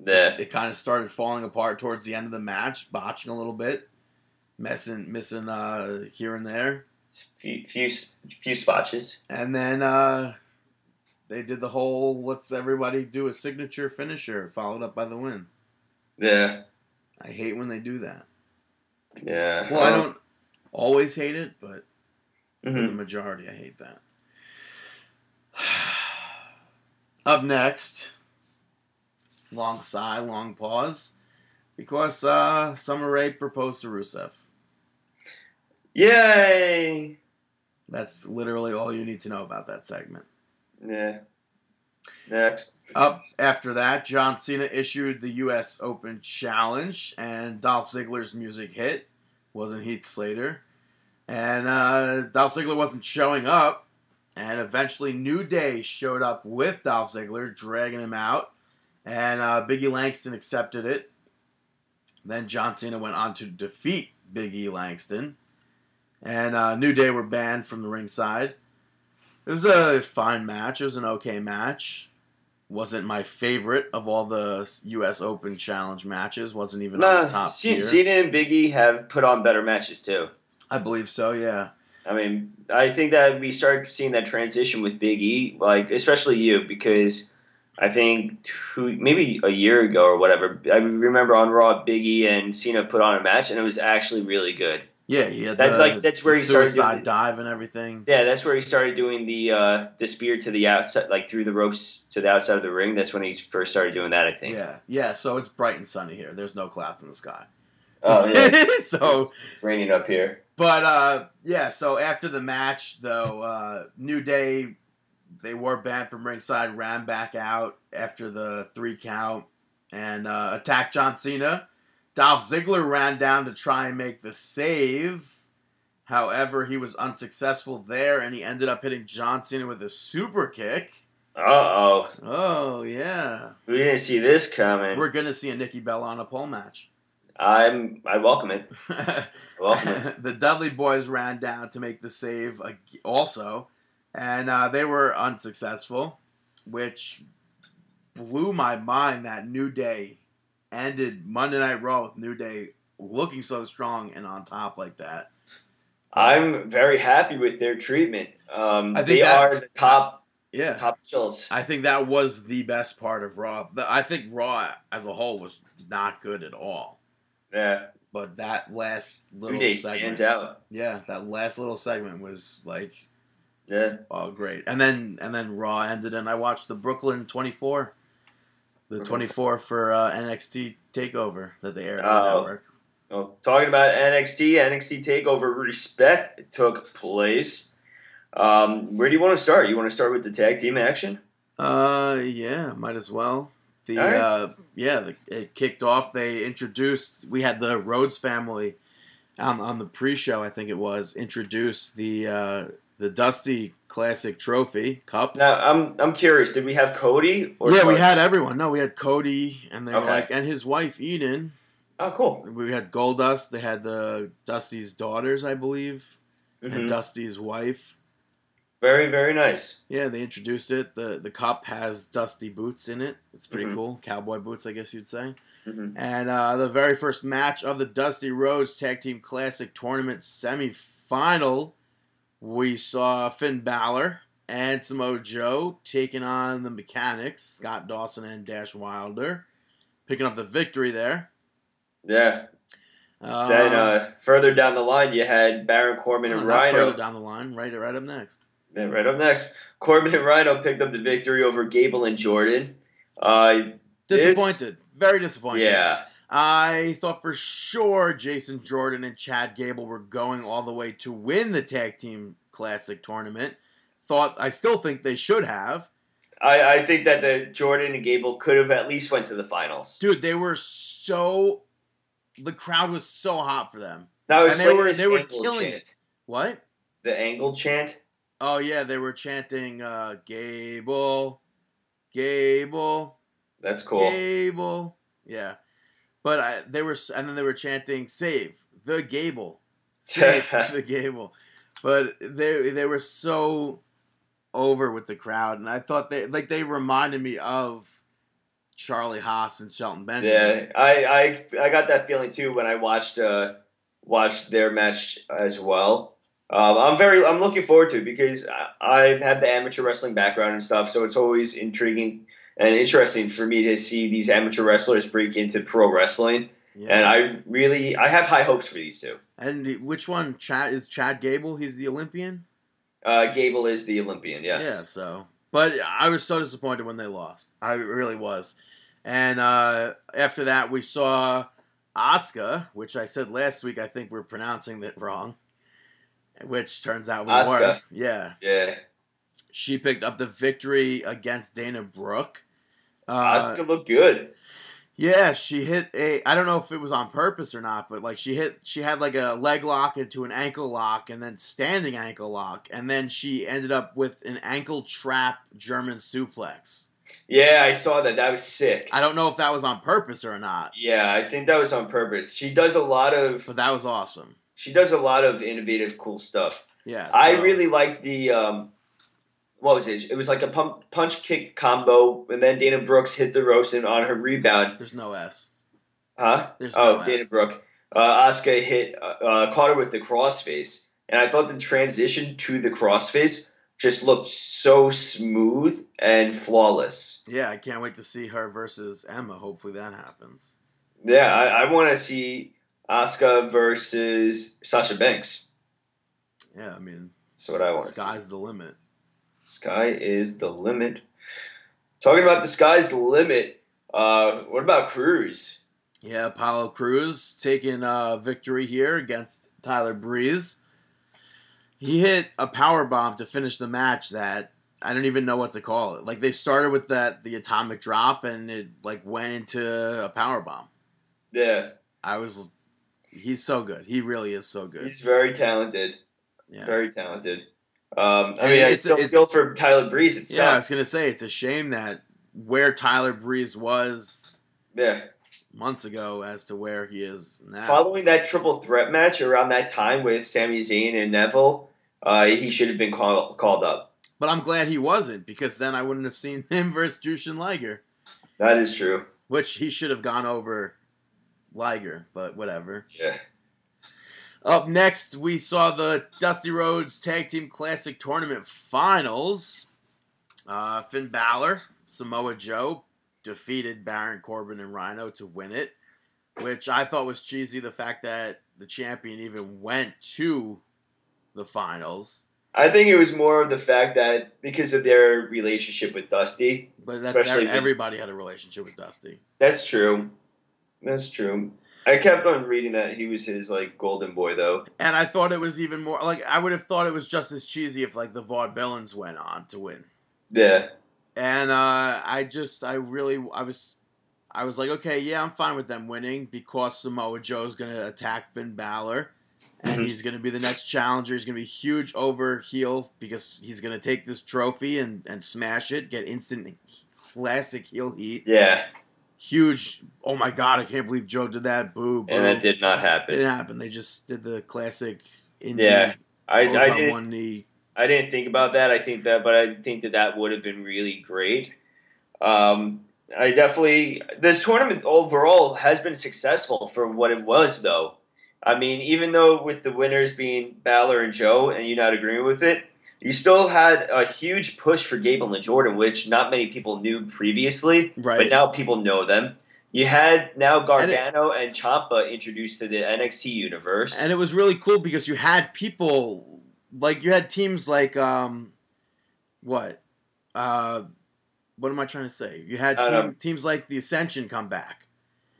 It's- It kind of started falling apart towards the end of the match, botching a little bit, messing missing uh, here and there, Few, few, few spotches. and then uh, they did the whole let's everybody do a signature finisher followed up by the win. Yeah. I hate when they do that. Yeah. Well, I don't always hate it, but for Mhm. the majority, I hate that. Up next, long sigh, long pause, because uh, Summer Rae proposed to Rusev. Yay! That's literally all you need to know about that segment. Yeah. Next. Up after that, John Cena issued the U.S. Open Challenge, and Dolph Ziggler's music hit. Wasn't Heath Slater. And uh, Dolph Ziggler wasn't showing up, and eventually New Day showed up with Dolph Ziggler, dragging him out, and uh, Biggie Langston accepted it. Then John Cena went on to defeat Biggie Langston, and uh, New Day were banned from the ringside. It was a fine match. It was an okay match. Wasn't my favorite of all the U.S. Open Challenge matches. Wasn't even on the top C- tier. Cena and Biggie have put on better matches too. I believe so. Yeah. I mean, I think that we started seeing that transition with Big E, like especially you, because I think two, maybe a year ago or whatever, I remember on Raw, Big E and Cena put on a match, and it was actually really good. Yeah. yeah. That- the, like, that's where he started doing- dive and everything. Yeah, that's where he started doing the uh, the spear to the outside, like through the ropes to the outside of the ring. That's when he first started doing that, I think. Yeah. Yeah. So it's bright and sunny here. There's no clouds in the sky. Oh yeah, so it's raining up here. But uh, yeah, so after the match, though, uh, New Day they were banned from ringside, ran back out after the three count, and uh, attacked John Cena. Dolph Ziggler ran down to try and make the save. However, he was unsuccessful there, and he ended up hitting John Cena with a super kick. Uh oh, Oh yeah, we didn't see this coming. we're gonna see a Nikki Bella on a pole match. I'm I welcome it. I welcome it. the Dudley boys ran down to make the save also, and uh, they were unsuccessful, which blew my mind that New Day ended Monday Night Raw with New Day looking so strong and on top like that. I'm very happy with their treatment. Um, they that- are the top Yeah. top kills. I think that was the best part of Raw. I think Raw as a whole was not good at all. Yeah, But that last little segment, out. yeah, that last little segment was like Yeah, Oh, great! And then and then Raw ended, and I watched the Brooklyn 24, the Mhm. 24 for uh, NXT Takeover that they aired on the Oh. network. well, talking about NXT, NXT Takeover Respect took place. Um, where do you want to start? You want to start with the tag team action? Uh, yeah, might as well. The right. uh, yeah, the, it kicked off. They introduced. We had the Rhodes family on on the pre-show. I think it was introduce the uh, the Dusty Classic Trophy Cup. Now, I'm I'm curious. Did we have Cody? Or yeah, we had everyone. No, we had Cody, and they were like, and his wife Eden. Oh, cool. We had Goldust. They had the Dusty's daughters, I believe, Mhm. and Dusty's wife. Very very nice. Yeah, they introduced it. the The cup has Dusty boots in it. It's pretty Mhm. cool, cowboy boots, I guess you'd say. Mhm. And uh, the very first match of the Dusty Rhodes Tag Team Classic Tournament semifinal, we saw Finn Balor and Samoa Joe taking on the Mechanics, Scott Dawson and Dash Wilder, picking up the victory there. Yeah. Um, then uh, further down the line, you had Baron Corbin and not Rhino. further down the line, right, right up next. Then right up next, Corbin and Rhino picked up the victory over Gable and Jordan. Uh, This- Disappointed, very disappointed. yeah, I thought for sure Jason Jordan and Chad Gable were going all the way to win the tag team classic tournament. Thought I still think they should have. I, I think that the Jordan and Gable could have at least went to the finals. Dude, they were so the crowd was so hot for them. Now And they were- they were killing chant. it. What? The angle chant. Oh yeah, they were chanting uh Gable, Gable, That's cool. Gable. Yeah. But I, they were and then they were chanting save the Gable. Save the Gable. But they they were so over with the crowd and I thought they like they reminded me of Charlie Haas and Shelton Benjamin. Yeah, I, I I got that feeling too when I watched uh watched their match as well. Um, I'm very I'm looking forward to it because I, I have the amateur wrestling background and stuff, so it's always intriguing and interesting for me to see these amateur wrestlers break into pro wrestling. Yeah. And I really I have high hopes for these two. And which one? Chad is Chad Gable? He's the Olympian. Uh, Gable is the Olympian, yes. Yeah. So, but I was so disappointed when they lost. I really was. And uh, after that, we saw Oscar, which I said last week. I think we're pronouncing that wrong. Which turns out we Asuka. were. Yeah. Yeah. She picked up the victory against Dana Brooke. Uh, Asuka looked good. Yeah, she hit a. I don't know if it was on purpose or not, but like she hit, she had like a leg lock into an ankle lock, and then standing ankle lock, and then she ended up with an ankle trap German suplex. Yeah, I saw that. That was sick. I don't know if that was on purpose or not, Yeah, I think that was on purpose. She does a lot of but that was awesome. she does a lot of innovative, cool stuff. Yeah, I really like the um, what was it? It was like a pump, punch kick combo, and then Dana Brooks hit the ropes and on her rebound, There's no S. huh? There's oh, no Dana S. Brooke. Uh, Asuka hit, uh, uh, caught her with the crossface, and I thought the transition to the crossface just looked so smooth and flawless. Yeah, I can't wait to see her versus Emma. Hopefully that happens. Yeah, I, I want to see Asuka versus Sasha Banks. Yeah, I mean, That's what I want. Sky's the limit. Sky is the limit. Talking about the sky's the limit. Uh, what about Crews? Yeah, Apollo Crews taking a victory here against Tyler Breeze. He hit a power bomb to finish the match that I don't even know what to call it. Like they started with that the atomic drop and it like went into a power bomb. Yeah, I was he's so good. He really is so good. he's very talented. Yeah. Very talented. Um, I And mean, I it's- still feel for Tyler Breeze. It Yeah, I was gonna say it's a shame that where Tyler Breeze was Yeah. months ago as to where he is now. Following that triple threat match around that time with Sami Zayn and Neville, uh, he should have been call- called up. But I'm glad he wasn't because then I wouldn't have seen him versus Jushin Liger. That is true. which he should have gone over Liger, but whatever. Yeah. Up next, we saw the Dusty Rhodes Tag Team Classic Tournament Finals. Uh, Finn Balor, Samoa Joe defeated Baron Corbin and Rhino to win it, which I thought was cheesy. The fact that the champion even went to the finals, I think it was more of the fact that because of their relationship with Dusty. but that's Especially everybody had a relationship with Dusty. That's true. That's true. I kept on reading that he was his like golden boy though. And I thought it was even more like I would have thought it was just as cheesy if like the Vaudevillains went on to win. Yeah. And uh, I just I really I was I was like okay yeah I'm fine with them winning because Samoa Joe's gonna attack Finn Balor and Mhm. he's gonna be the next challenger. He's gonna be huge over heel because he's gonna take this trophy and and smash it, get instant classic heel heat. Yeah. Huge! Oh my god! I can't believe Joe did that. Boo! boo. And that did not It happen. didn't happen. They just did the classic. Indie Yeah. I, I on didn't one knee. I didn't think about that. I think that, but I think that that would have been really great. Um, I definitely this tournament overall has been successful for what it was, though. I mean, even though with the winners being Balor and Joe, and you not agreeing with it, you still had a huge push for Gable and Jordan, which not many people knew previously, Right. but now people know them. You had now And it- Gargano and, Ciampa introduced to the NXT universe. and it was really cool because you had people like you had teams like um what uh what am I trying to say? You had team, Um, teams like the Ascension come back.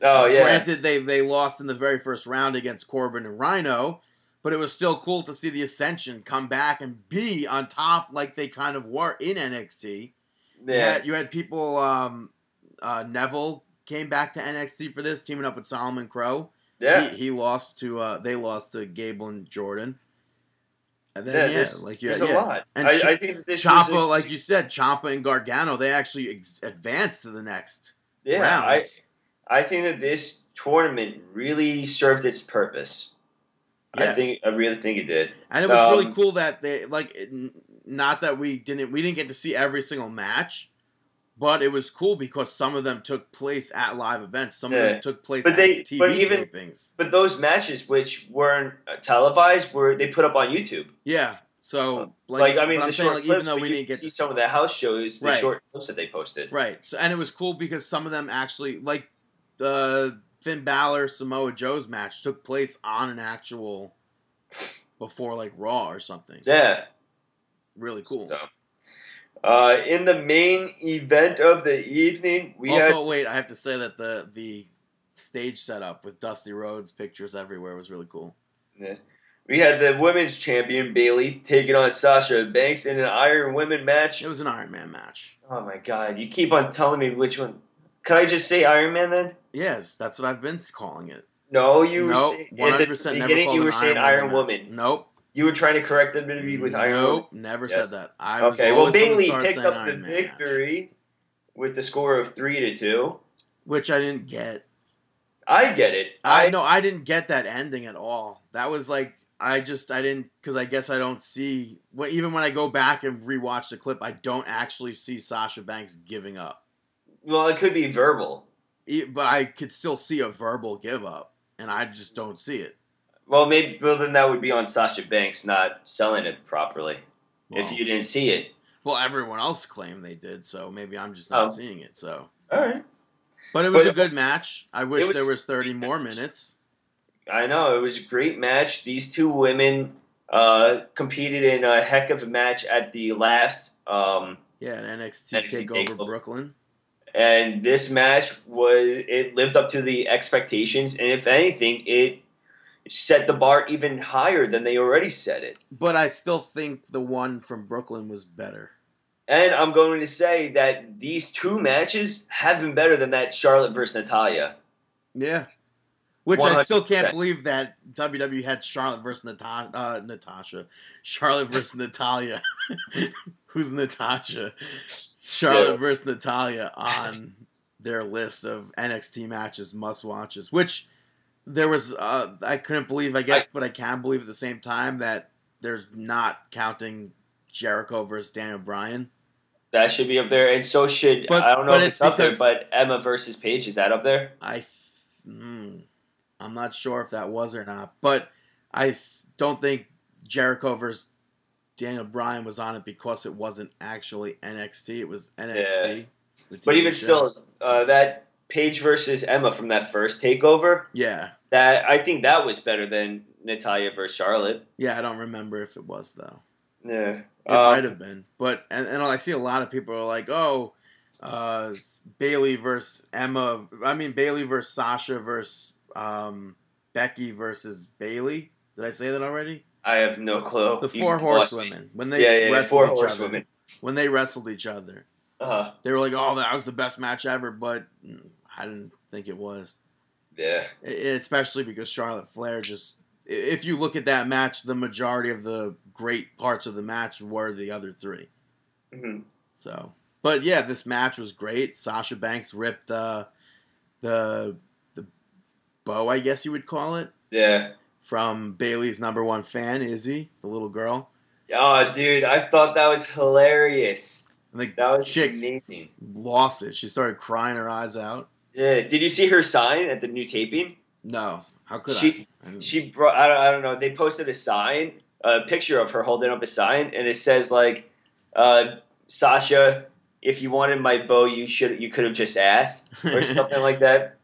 oh yeah, Granted, they they lost in the very first round against Corbin and Rhino, but it was still cool to see the Ascension come back and be on top like they kind of were in NXT. You yeah, had, you had people. Um, uh, Neville came back to NXT for this, teaming up with Solomon Crowe. yeah. He, he lost to. Uh, they lost to Gable and Jordan. And yeah, then yeah, there's, like you there's had, a lot. And I, Ch- I think was like you said, Ciampa and Gargano, they actually ex- advanced to the next yeah, round. I, I think that this tournament really served its purpose. Yeah. I think I really think it did. And it was really Um, cool that they like not that we didn't we didn't get to see every single match, but it was cool because some of them took place at live events. Some of them took place But at they- TV but even- tapings. But those matches, which weren't uh, televised, were they put up on YouTube? Yeah. So Like, like, I mean, the I'm saying like clips, even though we didn't get see to some of the house shows, the Right. short clips that they posted. right, so, and it was cool because some of them actually like the Finn Balor Samoa Joe's match took place on an actual before like Raw or something. Yeah, Really cool. So, uh, in the main event of the evening, we also, had wait, I have to say that the the stage setup with Dusty Rhodes pictures everywhere was really cool. Yeah. we had the women's champion Bayley taking on Sasha Banks in an Iron Women match. It was an Iron Man match. Oh my God! You keep on telling me which one. Can I just say Iron Man then? Yes, that's what I've been calling it. No, you nope, one hundred percent never called you were saying Iron Iron Woman. Woman. match. Nope. You were trying to correct them to be with Iron Woman. Nope, never Yes. said that. I was Okay, well Bayley picked up the Iron Man match, victory with the score of three to two. which I didn't get. I get it. I no, I didn't get that ending at all. That was like I just I didn't because I guess I don't see when even when I go back and rewatch the clip, I don't actually see Sasha Banks giving up. Well, it could be verbal. E- But I could still see a verbal give up, and I just don't see it. Well, maybe well then that would be on Sasha Banks not selling it properly. if you didn't see it. well, everyone else claimed they did, so maybe I'm just not Oh. seeing it. So, All right. but it was But- a good match. I wish was there was 30 more match. minutes. I know it was a great match. These two women uh, competed in a heck of a match at the last, um, Yeah, an NXT, NXT Takeover Takeover. Brooklyn. And this match was it lived up to the expectations, and if anything, it set the bar even higher than they already set it. But I still think the one from Brooklyn was better. And I'm going to say that these two matches have been better than that Charlotte versus Natalya. Yeah. Which I still can't believe that WWE had Charlotte versus Nata- uh, Natasha. Charlotte versus Natalya. Who's Natasha? Charlotte Yeah. versus Natalya on their list of NXT matches, must watches. Which there was, uh, I couldn't believe, I guess, but I can believe at the same time that there's not counting Jericho versus Daniel Bryan. That should be up there, and so should But- I don't know if it's it's, up there, but Emma versus Paige is that up there? I, hmm, I'm not sure if that was or not, but I don't think Jericho versus Daniel Bryan was on it because it wasn't actually NXT. It was NXT. the But even show. still, uh, that Paige versus Emma from that first takeover, yeah, that I think that was better than Natalya versus Charlotte. yeah. I don't remember if it was though. Yeah, It Uh, might have been, but and, and I see a lot of people are like, oh, uh, Bayley versus Emma. I mean Bayley versus Sasha versus um, Becky versus Bayley. Did I say that already? I have no clue. The four horsewomen when they Yeah, yeah, yeah, wrestled four each other. horsewomen. When they wrestled each other, Uh-huh. they were like, "Oh, that was the best match ever," but I didn't think it was. Yeah, I- especially because Charlotte Flair just. If you look at that match, the majority of the great parts of the match were the other three. mm-hmm. So, but yeah, this match was great. Sasha Banks ripped uh, the the bow, I guess you would call it, yeah. From Bayley's number one fan, Izzy, the little girl. Oh, dude, I thought that was hilarious. And the That was chick amazing. lost it. She started crying her eyes out. Yeah. Did you see her sign at the new taping? No, how could She- I? I? She brought. I don't, I don't know. They posted a sign a picture of her holding up a sign, and it says like, uh, "Sasha, if you wanted my bow, you should you could have just asked," or something like that.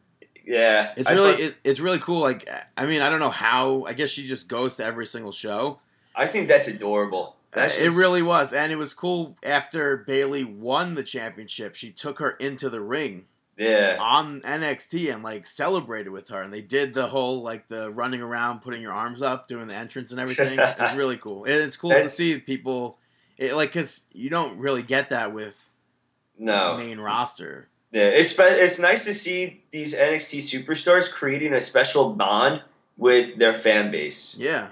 Yeah, It's I really thought- it, it's really cool. Like I mean, I don't know how. I guess she just goes to every single show. I think that's adorable. That's Uh, it really was, and it was cool. After Bayley won the championship, she took her into the ring yeah. on NXT and like celebrated with her, and they did the whole like the running around, putting your arms up, doing the entrance and everything. it's really cool. And it's cool to see people, it, like, because you don't really get that with No. main roster. Yeah, it's it's nice to see these NXT superstars creating a special bond with their fan base, Yeah,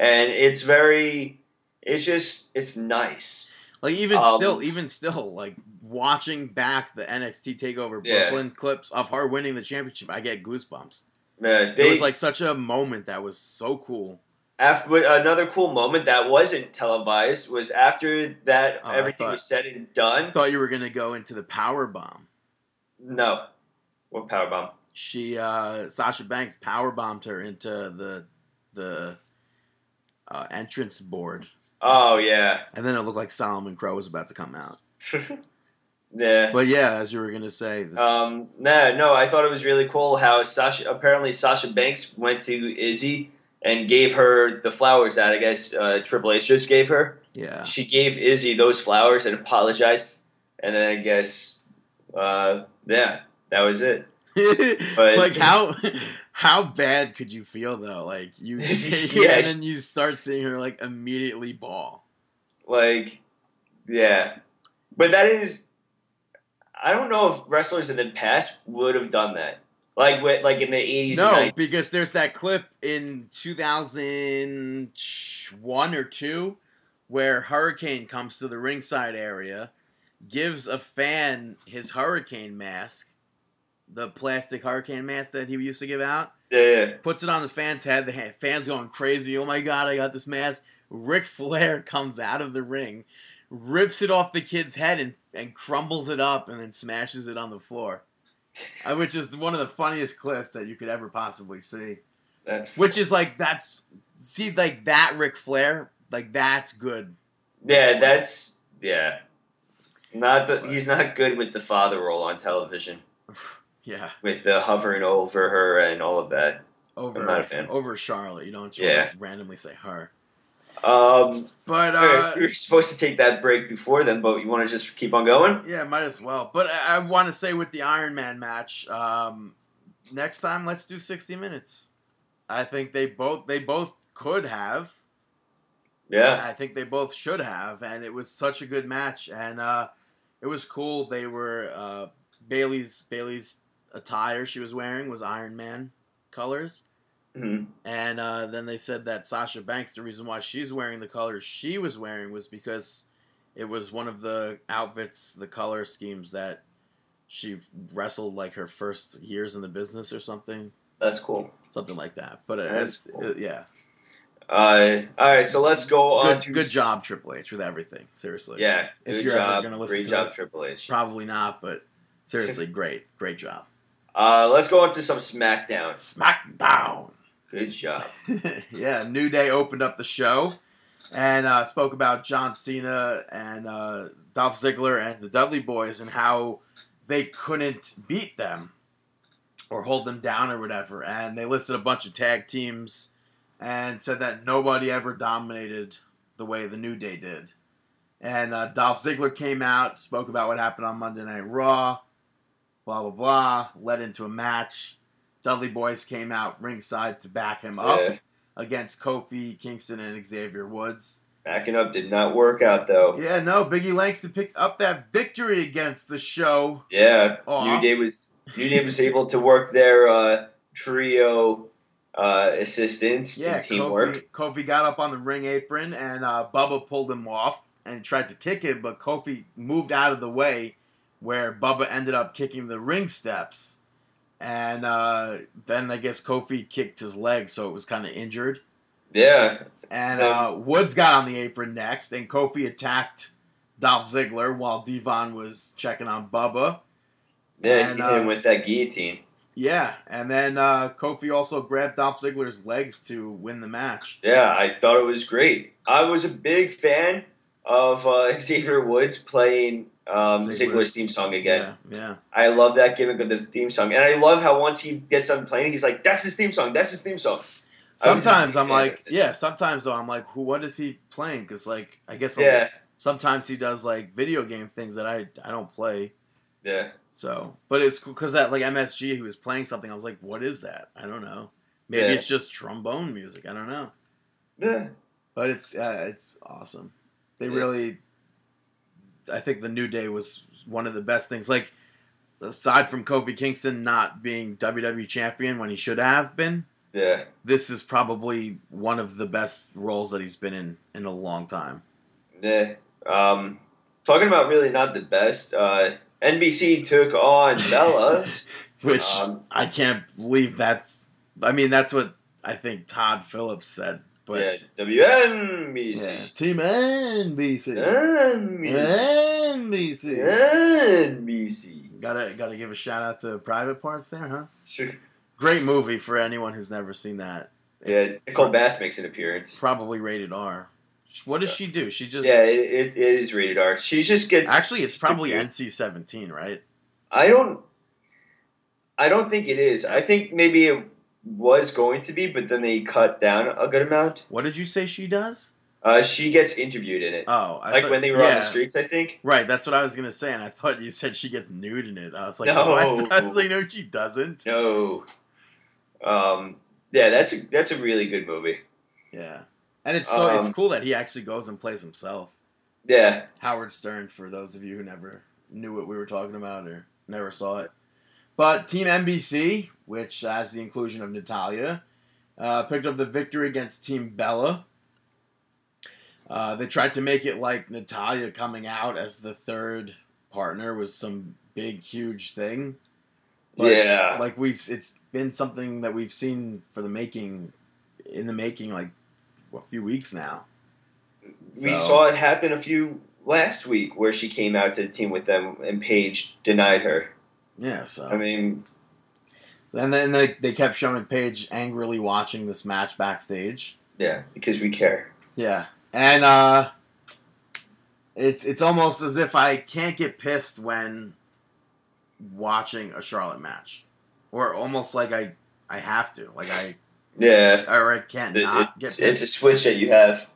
and it's very, it's just it's nice. like even Um, still, even still, like watching back the NXT Takeover Yeah. Brooklyn clips of her winning the championship, I get goosebumps. Uh, it was like such a moment that was so cool. After another cool moment that wasn't televised was after that Oh, everything thought- was said and done. I thought you were gonna go into the power bomb. No, what power bomb? She uh Sasha Banks power bombed her into the the uh, entrance board, Oh yeah, and then it looked like Solomon Crowe was about to come out. yeah. But yeah, as you were gonna say, this, Um, no, no, I thought it was really cool how Sasha apparently Sasha Banks went to Izzy and gave her the flowers that I guess uh, Triple H just gave her. yeah, She gave Izzy those flowers and apologized, and then I guess, uh, yeah, that was it. But like how how bad could you feel though? Like you, Yeah, and then you start seeing her like immediately ball. Like, yeah, but that is, I don't know if wrestlers in the past would have done that. Like with like in the eighties. No, because there's that clip in 2001 or 2 where Hurricane comes to the ringside area, gives a fan his hurricane mask, the plastic hurricane mask that he used to give out, yeah, puts it on the fan's head. The fan's going crazy. Oh my god, I got this mask. Ric Flair comes out of the ring, rips it off the kid's head and, and crumbles it up and then smashes it on the floor. Uh, which is one of the funniest clips that you could ever possibly see. that's Which is like that's see like that Ric Flair, like that's good. Yeah, that's yeah. Not that he's not good with the father role on television, Yeah, with the hovering over her and all of that. over I'm not a fan. over Charlotte. You don't just Yeah. randomly say her. Um, But uh, we were supposed to take that break before then, but you want to just keep on going? Yeah, might as well. But I, I want to say with the Iron Man match, um, next time let's do sixty minutes. I think they both they both could have. Yeah, I think they both should have, and it was such a good match, and uh, it was cool. They were uh, Bayley's Bayley's attire she was wearing was Iron Man colors, Mhm. and uh, then they said that Sasha Banks, the reason why she's wearing the colors she was wearing was because it was one of the outfits, the color schemes that she wrestled like her first years in the business or something, that's cool. something like that. But uh, cool. uh, yeah, Uh, all right, so let's go on good, to good job Triple H with everything. Seriously, Yeah, If you're ever gonna listen Great to job, this. Triple H. probably not, but seriously, great, great job. Uh, let's go on to some SmackDown. SmackDown. Good job. yeah, New Day opened up the show and uh, spoke about John Cena and uh, Dolph Ziggler and the Dudley Boys and how they couldn't beat them or hold them down or whatever. And they listed a bunch of tag teams and said that nobody ever dominated the way the New Day did. And uh, Dolph Ziggler came out, spoke about what happened on Monday Night Raw, blah, blah, blah, led into a match. Dudley Boys came out ringside to back him up Yeah. against Kofi Kingston and Xavier Woods. Backing up did not work out though. Yeah, no, Biggie Langston picked up that victory against the show. Yeah, Off. New Day was New Day was able to work their uh, trio uh, assistants Yeah, and teamwork. Kofi, Kofi got up on the ring apron and uh, Bubba pulled him off and tried to kick him, but Kofi moved out of the way where Bubba ended up kicking the ring steps. And uh, then I guess Kofi kicked his leg, so it was kind of injured. Yeah, And uh, Woods got on the apron next, and Kofi attacked Dolph Ziggler while Devon was checking on Bubba. yeah, And, he hit him uh, with that guillotine. Yeah, and then uh, Kofi also grabbed Dolph Ziggler's legs to win the match. Yeah, I thought it was great. I was a big fan of uh, Xavier Woods playing um, Ziggler. Ziggler's theme song again. Yeah, yeah. I love that gimmick of the theme song, and I love how once he gets done playing, he's like, "That's his theme song. That's his theme song." I was a Sometimes I'm like, yeah. Sometimes though, I'm like, who? What is he playing? Because like, I guess yeah, sometimes he does like video game things that I I don't play. yeah. So, but it's cool because that like MSG, he was playing something. I was like, what is that? I don't know. Maybe Yeah. it's just trombone music. I don't know. Yeah. But it's uh, it's awesome. They Yeah. really, I think the New Day was one of the best things. Like aside from Kofi Kingston not being WWE champion when he should have been, Yeah. this is probably one of the best roles that he's been in in a long time. Yeah. Um, talking about really not the best. Uh, NBC took on Bella. Which um, I can't believe that's. I mean, that's what I think Todd Phillips said. But yeah, WNBC. yeah, Team NBC. NBC. NBC. NBC. Gotta gotta give a shout out to Private Parts there, huh? Great movie for anyone who's never seen that. Yeah, It's Nicole Bass makes an appearance. probably rated R. What does she do? She just Yeah, it, it, it is rated R. She just gets. actually it's probably NC seventeen, right? I don't. I don't think it is. I think maybe it was going to be, but then they cut down a good amount. What did you say she does? Uh, she gets interviewed in it, Oh, I like thought- when they were on the streets. I think. Right, that's what I was gonna say, and I thought you said she gets nude in it. I was like, No. what? I was like, no, she doesn't. No. Um. Yeah, that's a that's a really good movie. Yeah, and it's so it's Um, cool that he actually goes and plays himself. Yeah. Howard Stern, for those of you who never knew what we were talking about or never saw it. But Team NBC, which has the inclusion of Natalya, uh, picked up the victory against Team Bella. Uh, they tried to make it like Natalya coming out as the third partner was some big, huge thing. But, yeah. Like we've, it's been something that we've seen for the making, in the making, like a few weeks now. we So- saw it happen a few last week where she came out to the team with them and Paige denied her. Yeah, so I mean, And then they, they kept showing Paige angrily watching this match backstage. yeah, because we care. Yeah. And uh it's it's almost as if I can't get pissed when watching a Charlotte match. Or almost like I I have to. Like I Yeah. or I can't It- not get it's, it's a switch that you have.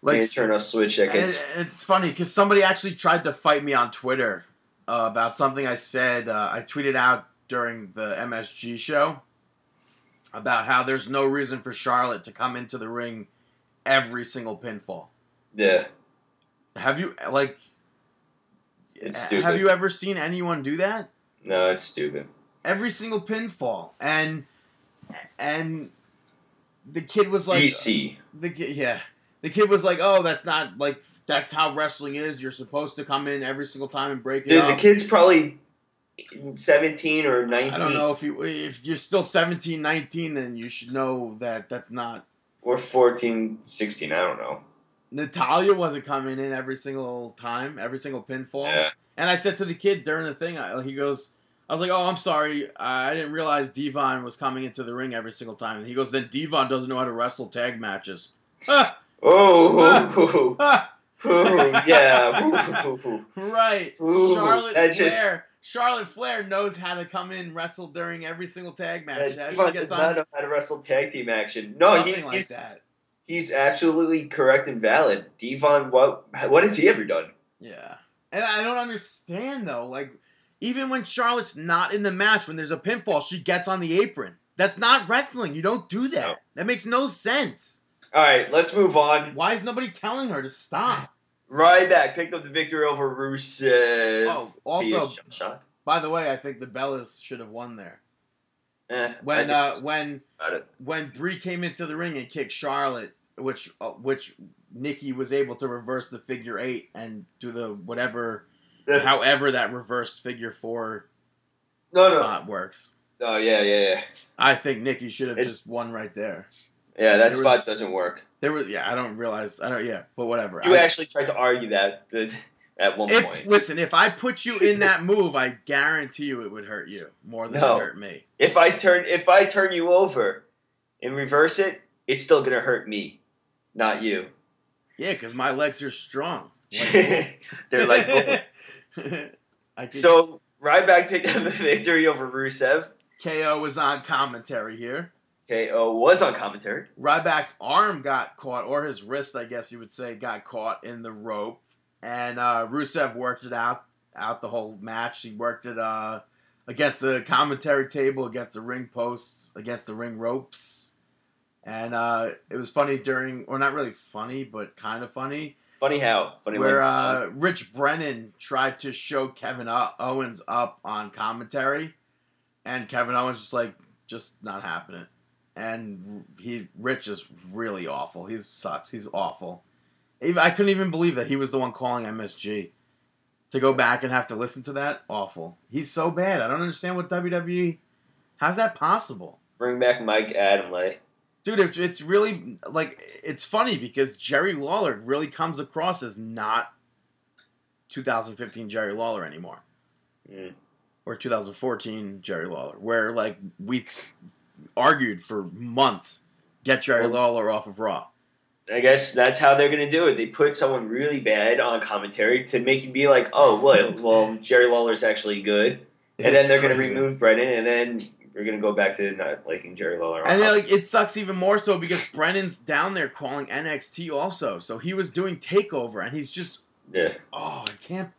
Like turn internal switch that and gets. it's funny because somebody actually tried to fight me on Twitter uh, about something I said. Uh, I tweeted out during the MSG show about how there's no reason for Charlotte to come into the ring every single pinfall. Yeah. Have you like? It's stupid. have you ever seen anyone do that? No, it's stupid. Every single pinfall, and and the kid was like, DC. The kid, yeah. The kid was like, "Oh, that's not like that's how wrestling is. You're supposed to come in every single time and break it Dude, up." the kid's probably 17 or 19 I don't know if you if you're still 17, 19, then you should know that that's not. or 14, 16. I don't know. Natalya wasn't coming in every single time, every single pinfall. Yeah. And I said to the kid during the thing, I, he goes, I was like, "Oh, I'm sorry, I didn't realize Devon was coming into the ring every single time." And he goes, "Then Devon doesn't know how to wrestle tag matches." Ah, Oh, ah, oh, yeah. Ooh, ooh, ooh. right. Ooh, Charlotte Flair. just- Charlotte Flair knows how to come in wrestle during every single tag match. Devon she does gets not on know how to wrestle tag team action. No, he, like he's that. he's absolutely correct and valid. Devon, what what has he ever done? Yeah. And I don't understand though. Like, even when Charlotte's not in the match, when there's a pinfall, she gets on the apron. That's not wrestling. You don't do that. No. That makes no sense. All right, let's move on. Why is nobody telling her to stop? Ryback picked up the victory over Rusev. Oh, also, by the way, I think the Bellas should have won there. Eh, When uh, when when Brie came into the ring and kicked Charlotte, which uh, which Nikki was able to reverse the figure eight and do the whatever, however that reversed figure four no, no. spot works. Oh yeah, yeah, yeah. I think Nikki should have It- just won right there. Yeah, that There was- spot doesn't work. There was yeah, I don't realize I don't yeah, but whatever. You I, actually tried to argue that, at one If point. listen, if I put you in that move, I guarantee you it would hurt you more than No. it hurt me. If I turn if I turn you over and reverse it, it's still gonna hurt me, not you. Yeah, because my legs are strong. They're like I so. Ryback picked up a victory over Rusev. KO was on commentary here. KO was on commentary. Ryback's arm got caught, or his wrist, I guess you would say, got caught in the rope, and uh, Rusev worked it out out the whole match. He worked it uh, against the commentary table, against the ring posts, against the ring ropes, and uh, it was funny during, or not really funny, but kind of funny, Funny how? Funny where uh, Rich Brennan tried to show Kevin Owens up on commentary, and Kevin Owens just like just not happening. And he Rich is really awful. He sucks. He's awful. I couldn't even believe that he was the one calling MSG. To go back and have to listen to that, awful. He's so bad. I don't understand what WWE. How's that possible? bring back Mike Adamle. Dude, it's, really like it's funny because Jerry Lawler really comes across as not 2015 Jerry Lawler anymore, Mm. or 2014 Jerry Lawler, where like we argued for months get Jerry Lawler off of Raw. I guess that's how they're gonna do it. They put someone really bad on commentary to make you be like, "Oh, well, well, Jerry Lawler's actually good," and then they're gonna remove Brennan, and then we're gonna go back to not liking Jerry Lawler. And then, like it sucks even more so because Brennan's down there calling NXT also, so he was doing Takeover, and he's just yeah, oh I can't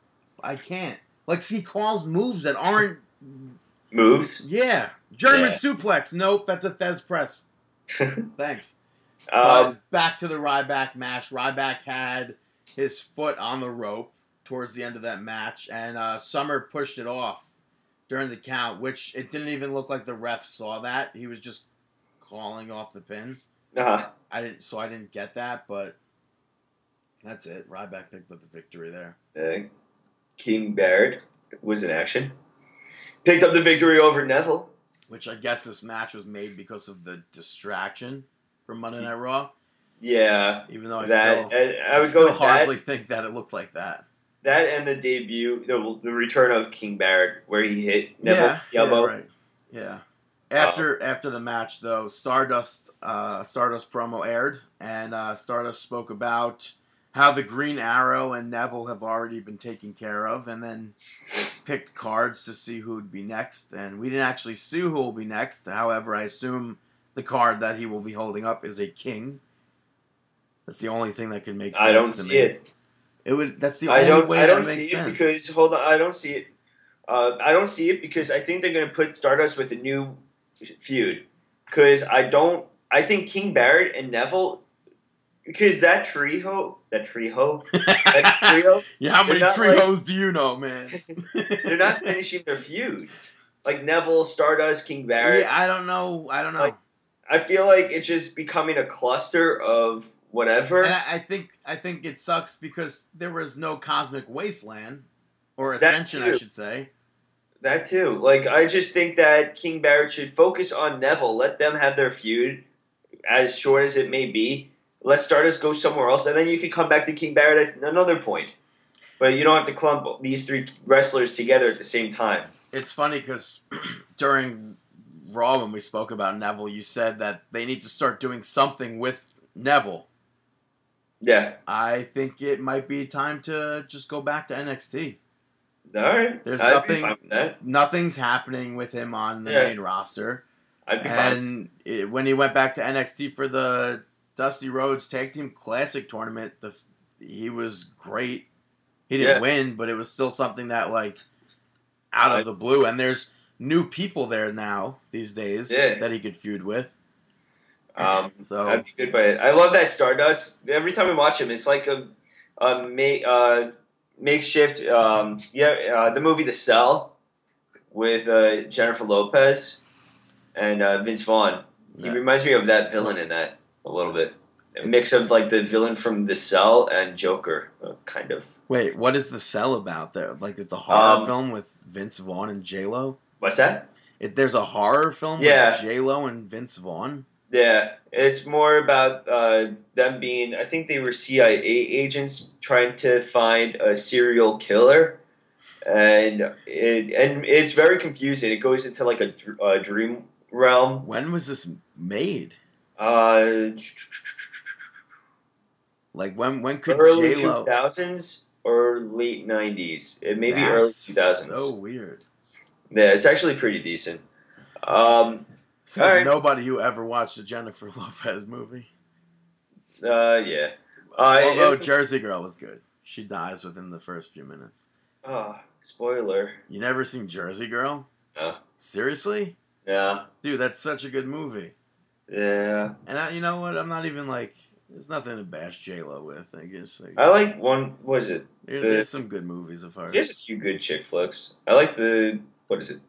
I can't like he calls moves that aren't moves. Yeah. German Yeah. suplex. Nope, that's a Thesz press. Thanks. Um, back to the Ryback match. Ryback had his foot on the rope towards the end of that match, and uh, Summer pushed it off during the count, which it didn't even look like the ref saw that. He was just calling off the pin. uh, I didn't, so I didn't get that, but that's it. Ryback picked up the victory there. uh, King Barrett was in action. Picked up the victory over Neville. Which I guess this match was made because of the distraction from Monday Night Raw. Yeah, Even though I that still, I, I I, would still go hardly that. think that it looked like that. That and the debut, the, the return of King Barrett, where he hit Neville yeah, elbow. yeah, right. Yeah. After after the match, though, Stardust uh, Stardust promo aired, and uh, Stardust spoke about how the Green Arrow and Neville have already been taken care of, and then picked cards to see who would be next. And we didn't actually see who will be next. However, I assume the card that he will be holding up is a king. That's the only thing that can make sense I don't to see me. it. It would. That's the I only don't. way I don't that see it because hold on. I don't see it. Uh, I don't see it because I think they're going to put Stardust with a new feud. Because I don't. I think King Barrett and Neville. Because that trio, that trio, that trio, yeah, how many they're not do you know, man? they're not finishing their feud. Like Neville, Stardust, King Barrett. Yeah, I don't know. I don't know. Like, I feel like it's just becoming a cluster of whatever. and I, I think I think it sucks because there was no Cosmic Wasteland or Ascension, I should say. That too. Like I just think that King Barrett should focus on Neville. Let them have their feud, as short as it may be. Let Stardust go somewhere else, and then you can come back to King Barrett at another point. But you don't have to clump these three wrestlers together at the same time. It's funny because during Raw when we spoke about Neville, you said that they need to start doing something with Neville. Yeah. I think it might be time to just go back to NXT. All right. There's I'd nothing- Be fine with that. Nothing's happening with him on the Yeah. main roster. I'd be fine. And it, when he went back to NXT for the Dusty Rhodes Tag Team Classic tournament, the, he was great. He didn't Yeah. win, but it was still something that like out I- of the blue. And there's new people there now these days Yeah. that he could feud with. Um, So That'd be good, but I love that Stardust. Every time I watch him, it's like a, a ma- uh, makeshift. Um, yeah, uh, the movie The Cell with uh, Jennifer Lopez and uh, Vince Vaughn. He Yeah. reminds me of that villain in that a little bit. A mix of like the villain from The Cell and Joker, uh, kind of. wait, what is the cell about though? Like it's a horror Um, film with Vince Vaughn and J Lo. What's that? If there's a horror film Yeah. with J Lo and Vince Vaughn, Yeah, it's more about uh, them being. I think they were CIA agents trying to find a serial killer, and it and it's very confusing. It goes into like a, a dream realm. When was this made? Uh, Like when when could early two thousands or late nineties. It may be early two thousands. So weird. Yeah, it's actually pretty decent. Um, So right. nobody who ever watched the Jennifer Lopez movie. uh, yeah. Uh, Although it- Jersey Girl was good. She dies within the first few minutes. oh, spoiler. You never seen Jersey Girl? No. Seriously? Yeah, Dude, that's such a good movie. Yeah. And I, you know what? I'm not even like. There's nothing to bash J Lo with. I guess like, I like one. What is it? there- the- there's some good movies of hers. There's a few good chick flicks. I like the what is it?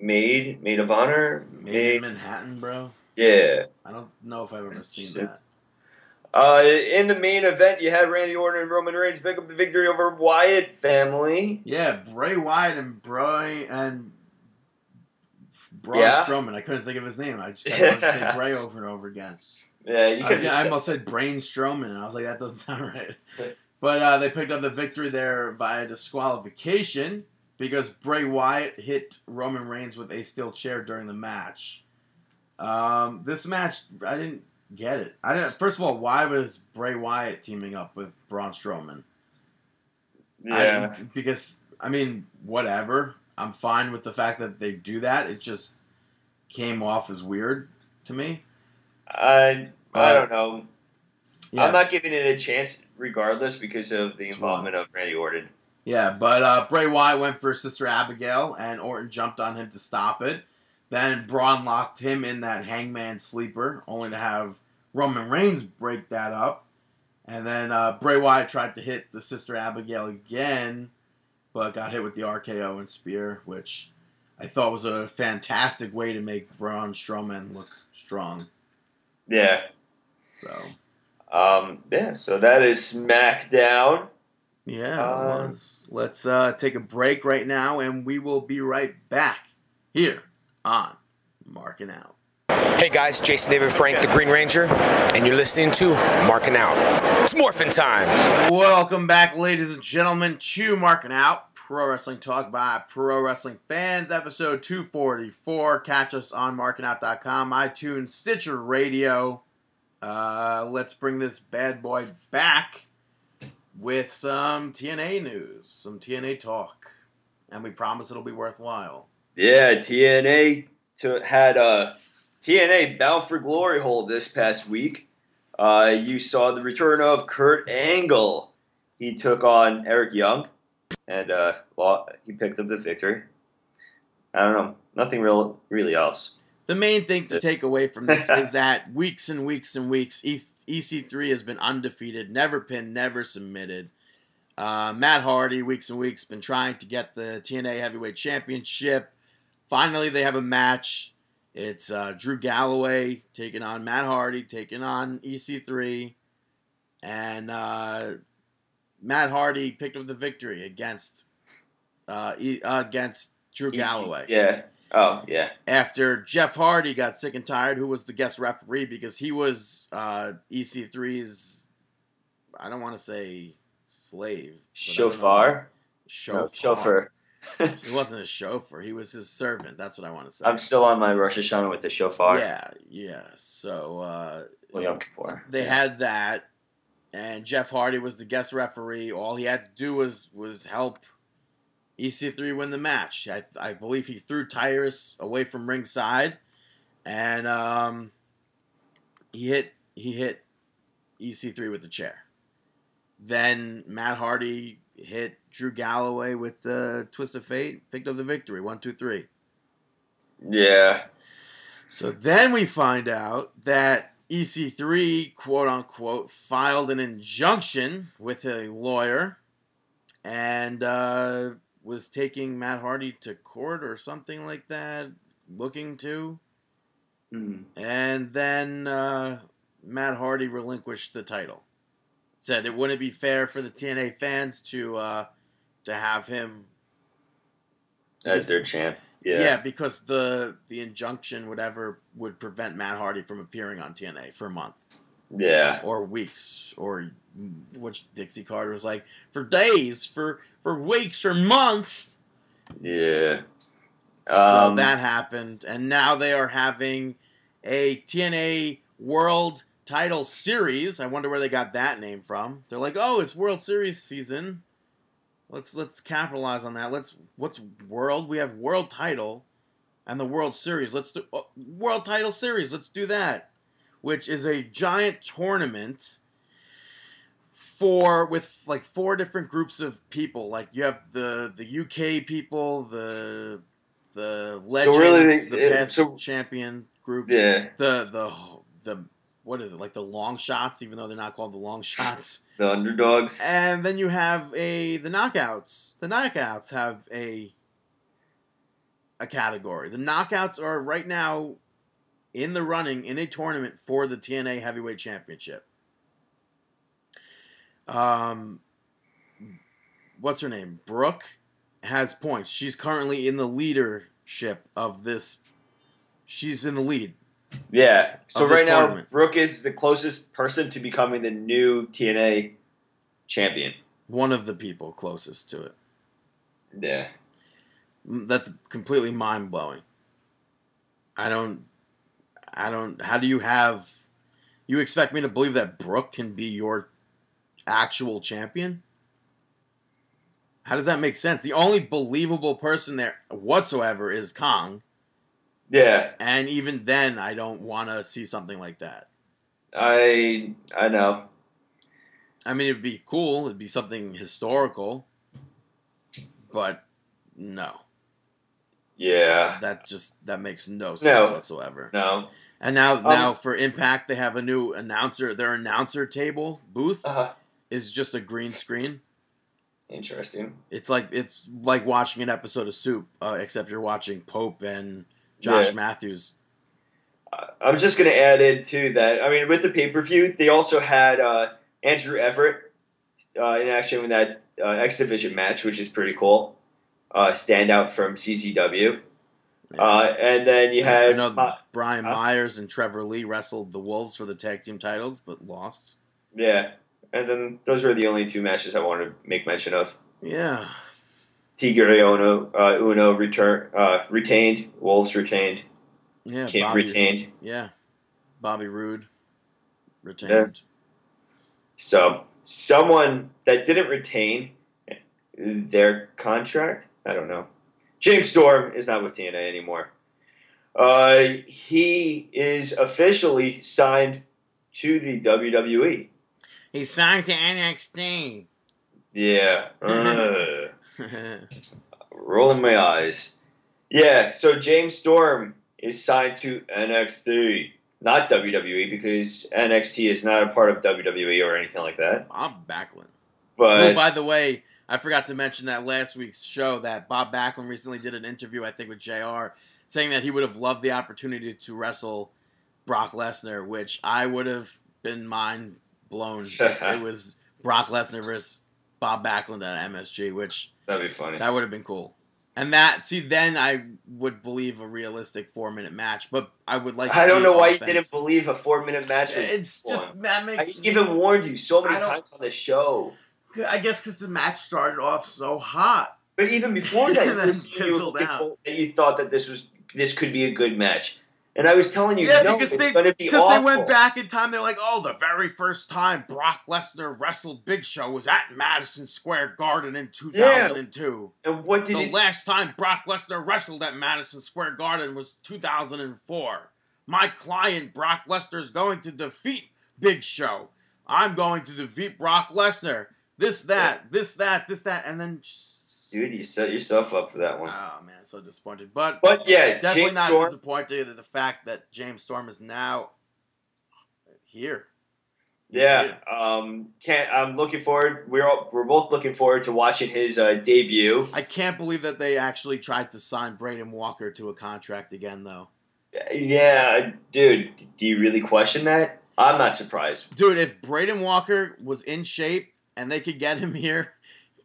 Maid, Maid of Honor. Made in Manhattan, bro. Yeah. I don't know if I've ever That's seen decent. that. Uh, in the main event, you had Randy Orton and Roman Reigns pick up the victory over Wyatt family. Yeah, Bray Wyatt and Bray and Braun Yeah. Strowman. I couldn't think of his name. I just I wanted to say Bray over and over again. Yeah, you I, was I almost said Brain Strowman, and I was like, that doesn't sound right. But uh, they picked up the victory there via disqualification because Bray Wyatt hit Roman Reigns with a steel chair during the match. Um, this match, I didn't get it. I didn't. First of all, why was Bray Wyatt teaming up with Braun Strowman? Yeah. didn't- because I mean, whatever. I'm fine with the fact that they do that. It just came off as weird to me. I I Uh, don't know. Yeah, I'm not giving it a chance, regardless, because of the involvement of Randy Orton. yeah, but uh, Bray Wyatt went for Sister Abigail, and Orton jumped on him to stop it. Then Braun locked him in that Hangman sleeper, only to have Roman Reigns break that up. And then uh, Bray Wyatt tried to hit the Sister Abigail again, but got hit with the RKO and spear, which I thought was a fantastic way to make Braun Strowman look strong. Yeah. So Um. Yeah. So that is SmackDown. yeah, it was. Let's uh, take a break right now, and we will be right back here on Marking Out. Hey guys, Jason David Frank, the Green Ranger, and you're listening to Marking Out. It's morphin' time. Welcome back, ladies and gentlemen, to Marking Out, Pro Wrestling Talk by Pro Wrestling Fans, episode 244. Catch us on markingout.com, iTunes, Stitcher Radio. Uh, let's bring this bad boy back with some TNA news, some TNA talk. And we promise it'll be worthwhile. Yeah, TNA to, had a TNA Bound for Glory hold this past week. Uh, you saw the return of Kurt Angle. He took on Eric Young, and uh, well, he picked up the victory. I don't know, nothing real, really else. The main thing to take away from this is that weeks and weeks and weeks, E- EC3 has been undefeated, never pinned, never submitted. Uh, Matt Hardy, weeks and weeks, been trying to get the TNA Heavyweight Championship. Finally, they have a match. It's uh, Drew Galloway taking on Matt Hardy, taking on EC3. And uh, Matt Hardy picked up the victory against uh, against Drew Galloway Yeah. Oh, yeah. after Jeff Hardy got sick and tired, who was the guest referee because he was uh, EC3's, I don't want to say slave. but I don't know. Shofar. Chauffeur. Chauffeur. He wasn't a chauffeur. He was his servant. That's what I want to say. I'm still on my Rosh Hashanah with the shofar. Yeah, yeah. So uh, Well, Yom Kippur. they had that, and Jeff Hardy was the guest referee. All he had to do was was help EC3 win the match. I, I believe he threw Tyrus away from ringside, and um, he hit he hit EC3 with the chair. Then Matt Hardy hit Drew Galloway with the twist of fate, picked up the victory. One, two, three. Yeah. So then we find out that EC3, quote unquote, filed an injunction with a lawyer and uh, was taking Matt Hardy to court or something like that, looking to. Mhm. And then uh, Matt Hardy relinquished the title. Said it wouldn't be fair for the TNA fans to uh, to have him As their champ. Yeah. Yeah. because the the injunction, whatever, would prevent Matt Hardy from appearing on TNA for a month Yeah. or weeks, or which Dixie Carter was like for days, for for weeks or months. Yeah. so Um, that happened, and now they are having a TNA World Title Series. I wonder where they got that name from. They're like, oh, it's World Series season. Let's let's capitalize on that. Let's what's World? We have World Title and the World Series. Let's do oh, World Title Series. Let's do that, which is a giant tournament for with like four different groups of people. Like you have the the UK people, the the legends, really, the uh, past so- champion group, Yeah. the the the what is it like the long shots? Even though they're not called the long shots. The underdogs. And then you have a the knockouts. The knockouts have a a category. The knockouts are right now in the running in a tournament for the TNA Heavyweight Championship. Um what's her name? Brooke has points. She's currently in the leadership of this she's in the lead. Yeah. So right now, tournament. Brooke is the closest person to becoming the new TNA champion. One of the people closest to it. Yeah. That's completely mind blowing. I don't. I don't. How do you have? You expect me to believe that Brooke can be your actual champion? How does that make sense? The only believable person there whatsoever is Kong, Yeah. and even then, I don't want to see something like that. I I know. I mean, it'd be cool. It'd be something historical, but no, Yeah. that just that makes no sense No. whatsoever. No. And now, Um, now for Impact, they have a new announcer. Their announcer table booth Uh, is just a green screen. interesting. It's like it's like watching an episode of Soup, uh, except you're watching Pope and Josh Yeah. Matthews. I- I'm just gonna add in too that I mean with the pay per view they also had uh, Andrew Everett uh, in action in that uh, X Division match, which is pretty cool. Uh, standout from CCW, uh, and then you I had know uh, Brian huh? Myers and Trevor Lee wrestled the Wolves for the tag team titles, but lost. yeah, and then those were the only two matches I wanted to make mention of. Yeah, Tigre Uno, uh, Uno return uh, retained, Wolves retained, yeah, King Bobby, retained. yeah, Bobby Roode retained. So someone that didn't retain their contract, I don't know. James Storm is not with TNA anymore. Uh, he is officially signed to the WWE. He signed to NXT. Yeah. Uh, rolling my eyes. Yeah, so James Storm is signed to NXT, not WWE, because NXT is not a part of WWE or anything like that. Bob Backlund. But oh, by the way, I forgot to mention that last week's show that Bob Backlund recently did an interview, I think, with JR, saying that he would have loved the opportunity to wrestle Brock Lesnar, which I would have been mind blown it was Brock Lesnar versus Bob Backlund at MSG, which that'd be funny. that would have been cool. And that, see, then I would believe a realistic four minute match, but I would like. To I don't know why you didn't believe a four minute match It's just one. that I makes. even warned you so many times on the show. I guess because the match started off so hot. But even before that, you, Then were saying you, were fizzled looking out. that you thought that this was this could be a good match, and I was telling you, Yeah, no, because it's they- going to be Because awful. they went back in time, they're like, oh, the very first time Brock Lesnar wrestled Big Show was at Madison Square Garden in 2002. Yeah. And what did The it? last time Brock Lesnar wrestled at Madison Square Garden was 2004. My client, Brock Lesnar, is going to defeat Big Show. I'm going to defeat Brock Lesnar. This, that, this, that, this, that, and then. just- Dude, you set yourself up for that one. Oh, man, so disappointed. But But yeah, definitely James not Storm, disappointed at the fact that James Storm is now here. He's Yeah, here. um, can't. I'm looking forward. We're all, we're both looking forward to watching his uh, debut. I can't believe that they actually tried to sign Braden Walker to a contract again, though. Yeah, dude, do you really question that? I'm not surprised. Dude, if Braden Walker was in shape and they could get him here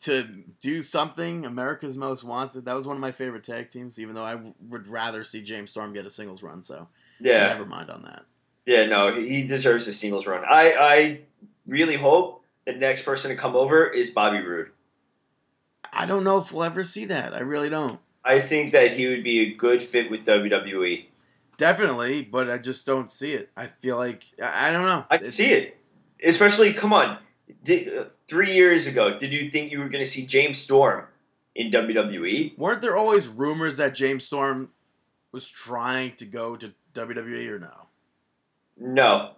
to do something. America's Most Wanted. That was one of my favorite tag teams, even though I w- would rather see James Storm get a singles run. So Yeah, never mind on that. yeah, no, he deserves a singles run. I, I really hope the next person to come over is Bobby Roode. I don't know if we'll ever see that. I really don't. I think that he would be a good fit with WWE. Definitely, but I just don't see it. I feel like I, don't know. I can It's- see it. Especially, come on, did, uh, three years ago, did you think you were going to see James Storm in? WWE? Weren't there always rumors that James Storm was trying to go to WWE or no? No,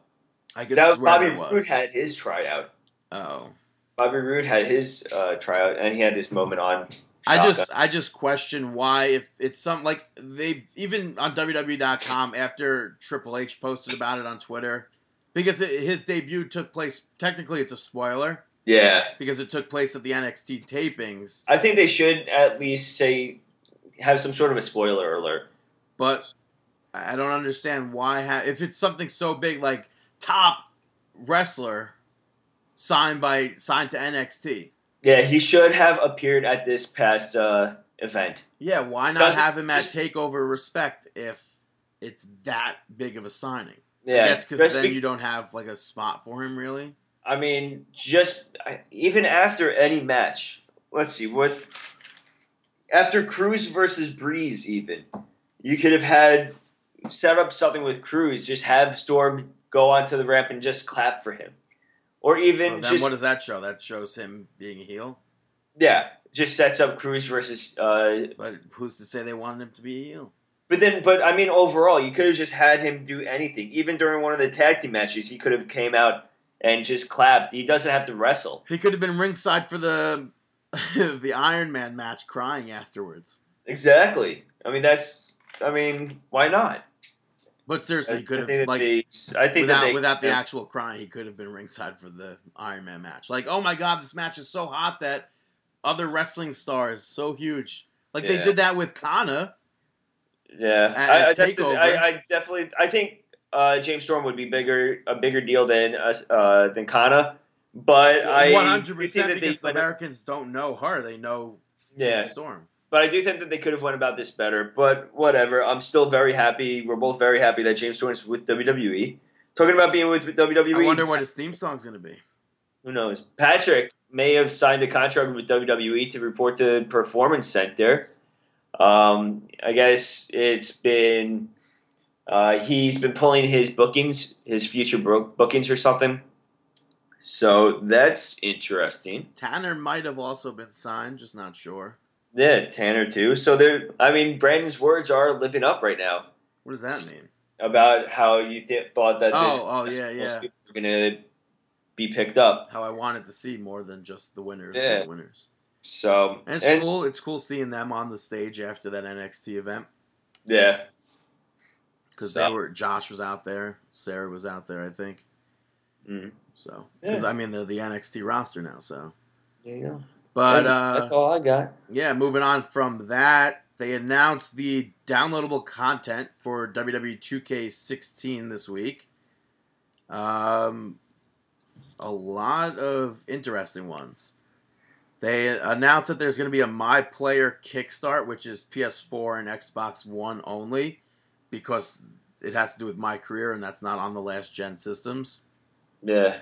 I could that was Bobby was. Roode had his tryout. oh, Bobby Roode had his uh, tryout, and he had his moment on. I Shaka. just I just question why if it's some like they even on WWE.com after Triple H posted about it on Twitter because it, his debut took place. Technically, it's a spoiler yeah. because it took place at the NXT tapings. I think they should at least say have some sort of a spoiler alert. but I don't understand why. Ha- if it's something so big, like top wrestler signed by signed to NXT, Yeah, he should have appeared at this past uh, event. yeah, why not have him at Takeover Respect if it's that big of a signing? Yeah, because then be- you don't have like a spot for him, really. I mean, just even after any match, let's see what after Crews versus Breeze, even you could have had set up something with Crews, just have Storm go onto the ramp and just clap for him, or even Well, then just what does that show? That shows him being a heel. yeah, just sets up Crews versus. Uh, But who's to say they wanted him to be a heel? But then, but I mean, overall, you could have just had him do anything. Even during one of the tag team matches, he could have came out and just clapped. He doesn't have to wrestle. He could have been ringside for the the Iron Man match, crying afterwards. Exactly. I mean, that's. I mean, why not? But seriously, he could have like they- I think without they, without the actual crying, he could have been ringside for the Iron Man match. Like, oh my god, this match is so hot that other wrestling stars so huge. Like they did that with Kana. Yeah, I, I. I, I definitely. I think uh, James Storm would be bigger, a bigger deal than us, uh, than Kana. But I one hundred percent they because went- Americans don't know her; they know Yeah, Storm. but I do think that they could have went about this better. But whatever, I'm still very happy. We're both very happy that James Storm is with WWE. Talking about being with WWE, I wonder what his theme song's gonna be. Who knows? Patrick may have signed a contract with WWE to report to Performance Center. Um, I guess it's been uh, he's been pulling his bookings, his future bookings or something. So that's interesting. Tanner might have also been signed, just not sure. Yeah, Tanner too. So there, I mean, Brandon's words are living up right now What does that mean? about how you th- thought that this Oh, oh, this- yeah, yeah. were gonna be picked up. How I wanted to see more than just the winners, Yeah. the winners. So And it's and- cool. It's cool seeing them on the stage after that NXT event Yeah, because So- they were. Josh was out there. Sarah was out there. I think. Mhm. So, because Yeah. I mean, they're the NXT roster now. So, there you go. but uh, that's all I got. yeah, moving on from that, they announced the downloadable content for WWE 2K16 this week. Um, a lot of interesting ones. They announced that there's going to be a My Player Kickstart, which is PS4 and Xbox One only, because it has to do with My Career, and that's not on the last gen systems. Yeah,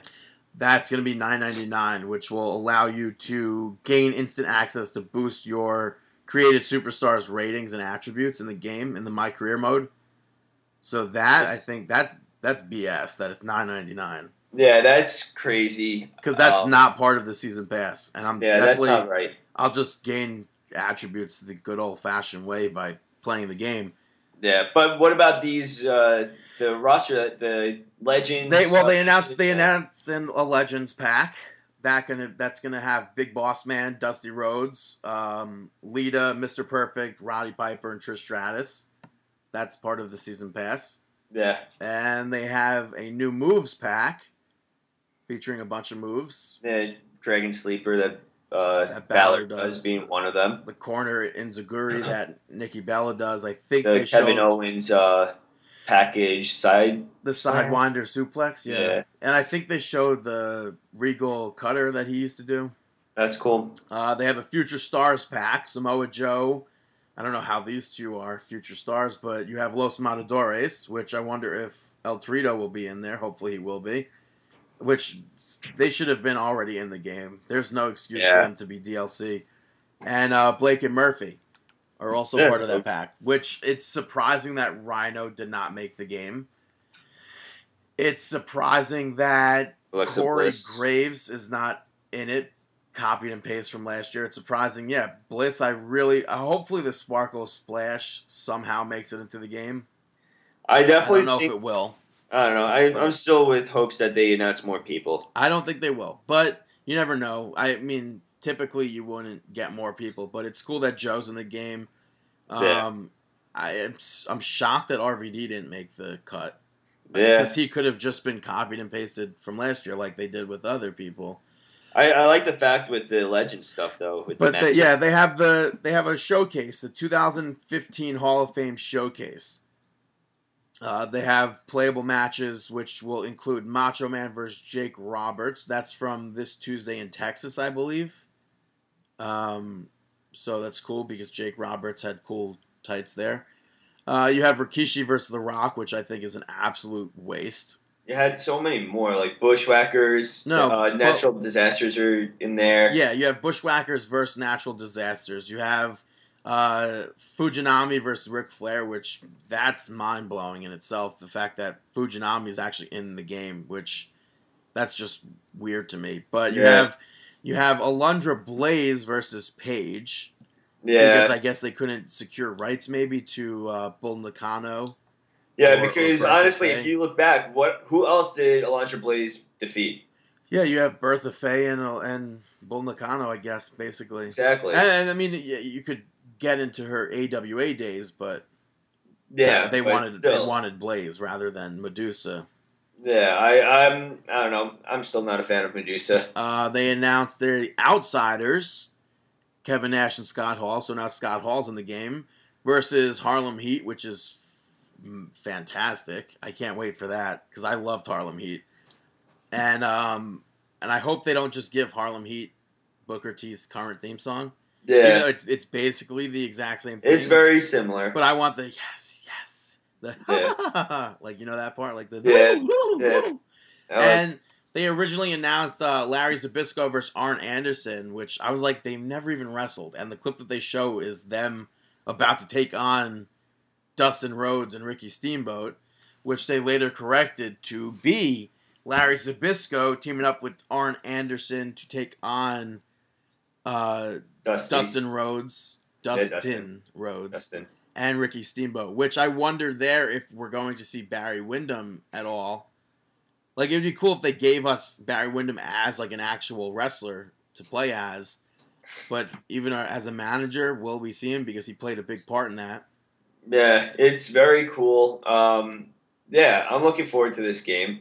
That's going to be nine ninety nine, which will allow you to gain instant access to boost your created superstars ratings and attributes in the game in the My Career mode. So that I think that's that's BS. That it's nine ninety nine yeah, that's crazy. because that's Um, not part of the season pass, and I'm Yeah, that's definitely not right. I'll just gain attributes the good old fashioned way by playing the game. Yeah, but what about these? Uh, the roster, the legends. They well they uh, announced they announced in a Legends pack that gonna that's gonna have Big Boss Man, Dusty Rhodes, um, Lita, Mister Perfect, Roddy Piper, and Trish Stratus. That's part of the season pass, Yeah, and they have a new moves pack featuring a bunch of moves. The Dragon Sleeper that uh, That Balor Balor does does. being one of them. The corner enzuigiri that Nikki Bella does. I think The they Kevin showed Owens uh, package side. the sidewinder suplex. Yeah. Yeah. and I think they showed the Regal cutter that he used to do. That's cool. Uh, they have a Future Stars pack. Samoa Joe. I don't know how these two are future stars, but you have Los Matadores, which I wonder if El Torito will be in there. Hopefully, he will be. Which they should have been already in the game. There's no excuse for them to be DLC. And uh, Blake and Murphy are also Yeah. part of that pack. Which it's surprising that Rhino did not make the game. It's surprising that Alexa Corey Bliss. Graves is not in it. Copied and pasted from last year. It's surprising. Yeah, Bliss. I really. Uh, hopefully, the Sparkle Splash somehow makes it into the game. I I definitely don't know if it will. I don't know. I, I'm still with hopes that they announce more people. I don't think they will, but you never know. I mean, typically you wouldn't get more people, but it's cool that Joe's in the game. Yeah. Um, I am I'm shocked that RVD didn't make the cut Yeah, because he could have just been copied and pasted from last year, like they did with other people. I, I like the fact with the legend stuff though. With the But the, matches. yeah, they have the they have a showcase, the 2015 Hall of Fame showcase. Uh, they have playable matches, which will include Macho Man versus Jake Roberts. That's from this Tuesday in Texas, I believe. Um, so that's cool because Jake Roberts had cool tights there. Uh, you have Rikishi versus The Rock, which I think is an absolute waste. You had so many more like bushwhackers. No, uh, well- natural disasters are in there. Yeah, you have Bushwhackers versus Natural Disasters. You have uh, Fujinami versus Ric Flair, which that's mind blowing in itself. The fact that Fujinami is actually in the game, which that's just weird to me. But you Yeah. have you have Alundra Blaze versus Paige yeah, because I guess they couldn't secure rights maybe to uh, Bull Nakano. yeah. or- or because Bertha honestly, Faye. if you look back, what who else did Alundra Blaze defeat? Yeah, you have Bertha Faye and and Bull Nakano, I guess, basically. Exactly. And, and I mean, you could get into her AWA days, but yeah, they but wanted still. they wanted Blaze rather than Medusa. Yeah, I, I'm. I don't know. I'm still not a fan of Medusa. Uh, they announced their outsiders, Kevin Nash and Scott Hall. So now Scott Hall's in the game versus Harlem Heat, which is f- fantastic. I can't wait for that because I loved Harlem Heat, and um, and I hope they don't just give Harlem Heat Booker T's current theme song. Yeah, Even though it's it's basically the exact same thing. it's very similar. But I want the yes, yes, the Yeah. like you know that part, like the Yeah, yeah. I like- and they originally announced uh, Larry Zbyszko versus Arn Anderson, which I was like, they've never even wrestled. And the clip that they show is them about to take on Dustin Rhodes and Ricky Steamboat, which they later corrected to be Larry Zbyszko teaming up with Arn Anderson to take on uh, Dusty, Dustin Rhodes, Dustin, Dustin. Rhodes, Dustin. and Ricky Steamboat, which I wonder there if we're going to see Barry Windham at all. Like it'd be cool if they gave us Barry Windham as like an actual wrestler to play as, but even as a manager, will we see him because he played a big part in that? Yeah, it's very cool. Um, yeah, I'm looking forward to this game,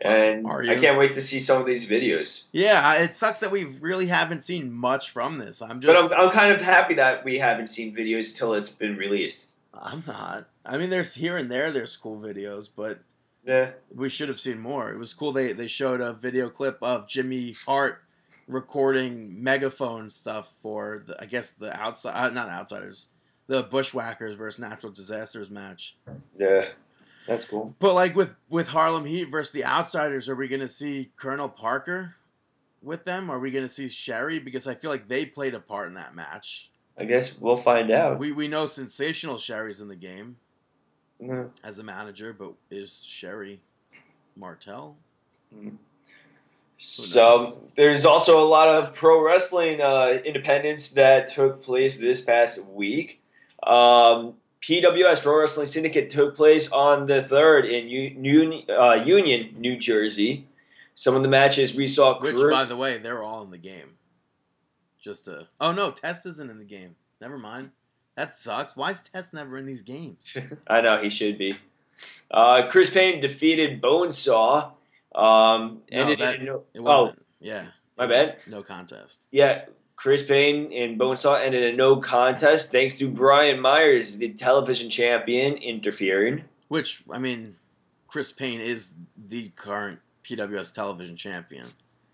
and I can't wait to see some of these videos. Yeah, it sucks that we really haven't seen much from this. I'm just, But I'm, I'm kind of happy that we haven't seen videos till it's been released. I'm not. I mean, there's here and there, there's cool videos, but Yeah, we should have seen more. It was cool. They they showed a video clip of Jimmy Hart recording megaphone stuff for the, I guess the outside uh, not outsiders the Bushwhackers versus Natural Disasters match. yeah, that's cool. But like with with Harlem Heat versus the Outsiders, are we going to see Colonel Parker with them? Are we going to see Sherri? Because I feel like they played a part in that match. I guess we'll find out. We we know sensational Sherri's in the game Mhm. as a manager, but is Sherri Martel? So there's also a lot of pro wrestling uh, independence that took place this past week. Um, PWS Pro Wrestling Syndicate took place on the third in U- Union, uh, Union, New Jersey. Some of the matches we saw. Which, Chris- by the way, they're all in the game. Just to. Oh no, Test isn't in the game. Never mind. That sucks. Why is Test never in these games? I know he should be. Uh, Chris Payne defeated Bonesaw. Um, No, that- no, It oh, wasn't. yeah. my bad. No contest. Yeah, Chris Payne and Bonesaw ended in a no contest thanks to Brian Myers, the television champion, interfering. Which I mean, Chris Payne is the current PWS television champion.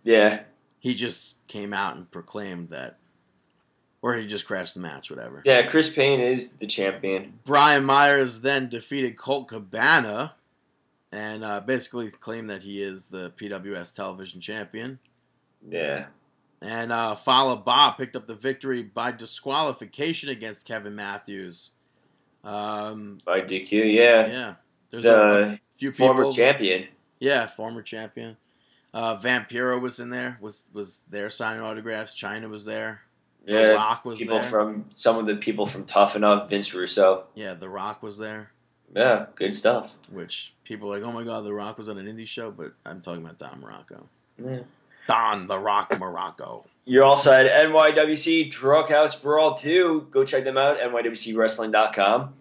Yeah, he just came out and proclaimed that, or he just crashed the match, whatever. Yeah, Chris Payne is the champion. Brian Myers then defeated Colt Cabana and uh, basically claimed that he is the PWS television champion. Yeah. And uh, Fala Bob picked up the victory by disqualification against Kevin Matthews. Um, By DQ, yeah. yeah, there's a, a The few people. former champion. Yeah, former champion. Uh, Vampiro was in there. Was was there signing autographs. Chyna was there. Yeah, the Rock was People there. from some of the people from Tough Enough, Vince Russo. yeah, The Rock was there. Yeah, good stuff. Which people are like, oh my god, The Rock was on an indie show, but I'm talking about Don Morocco. Yeah. Don The Rock Morocco. You're also at NYWC Drug House Brawl 2. Go check them out, NYWCWrestling.com.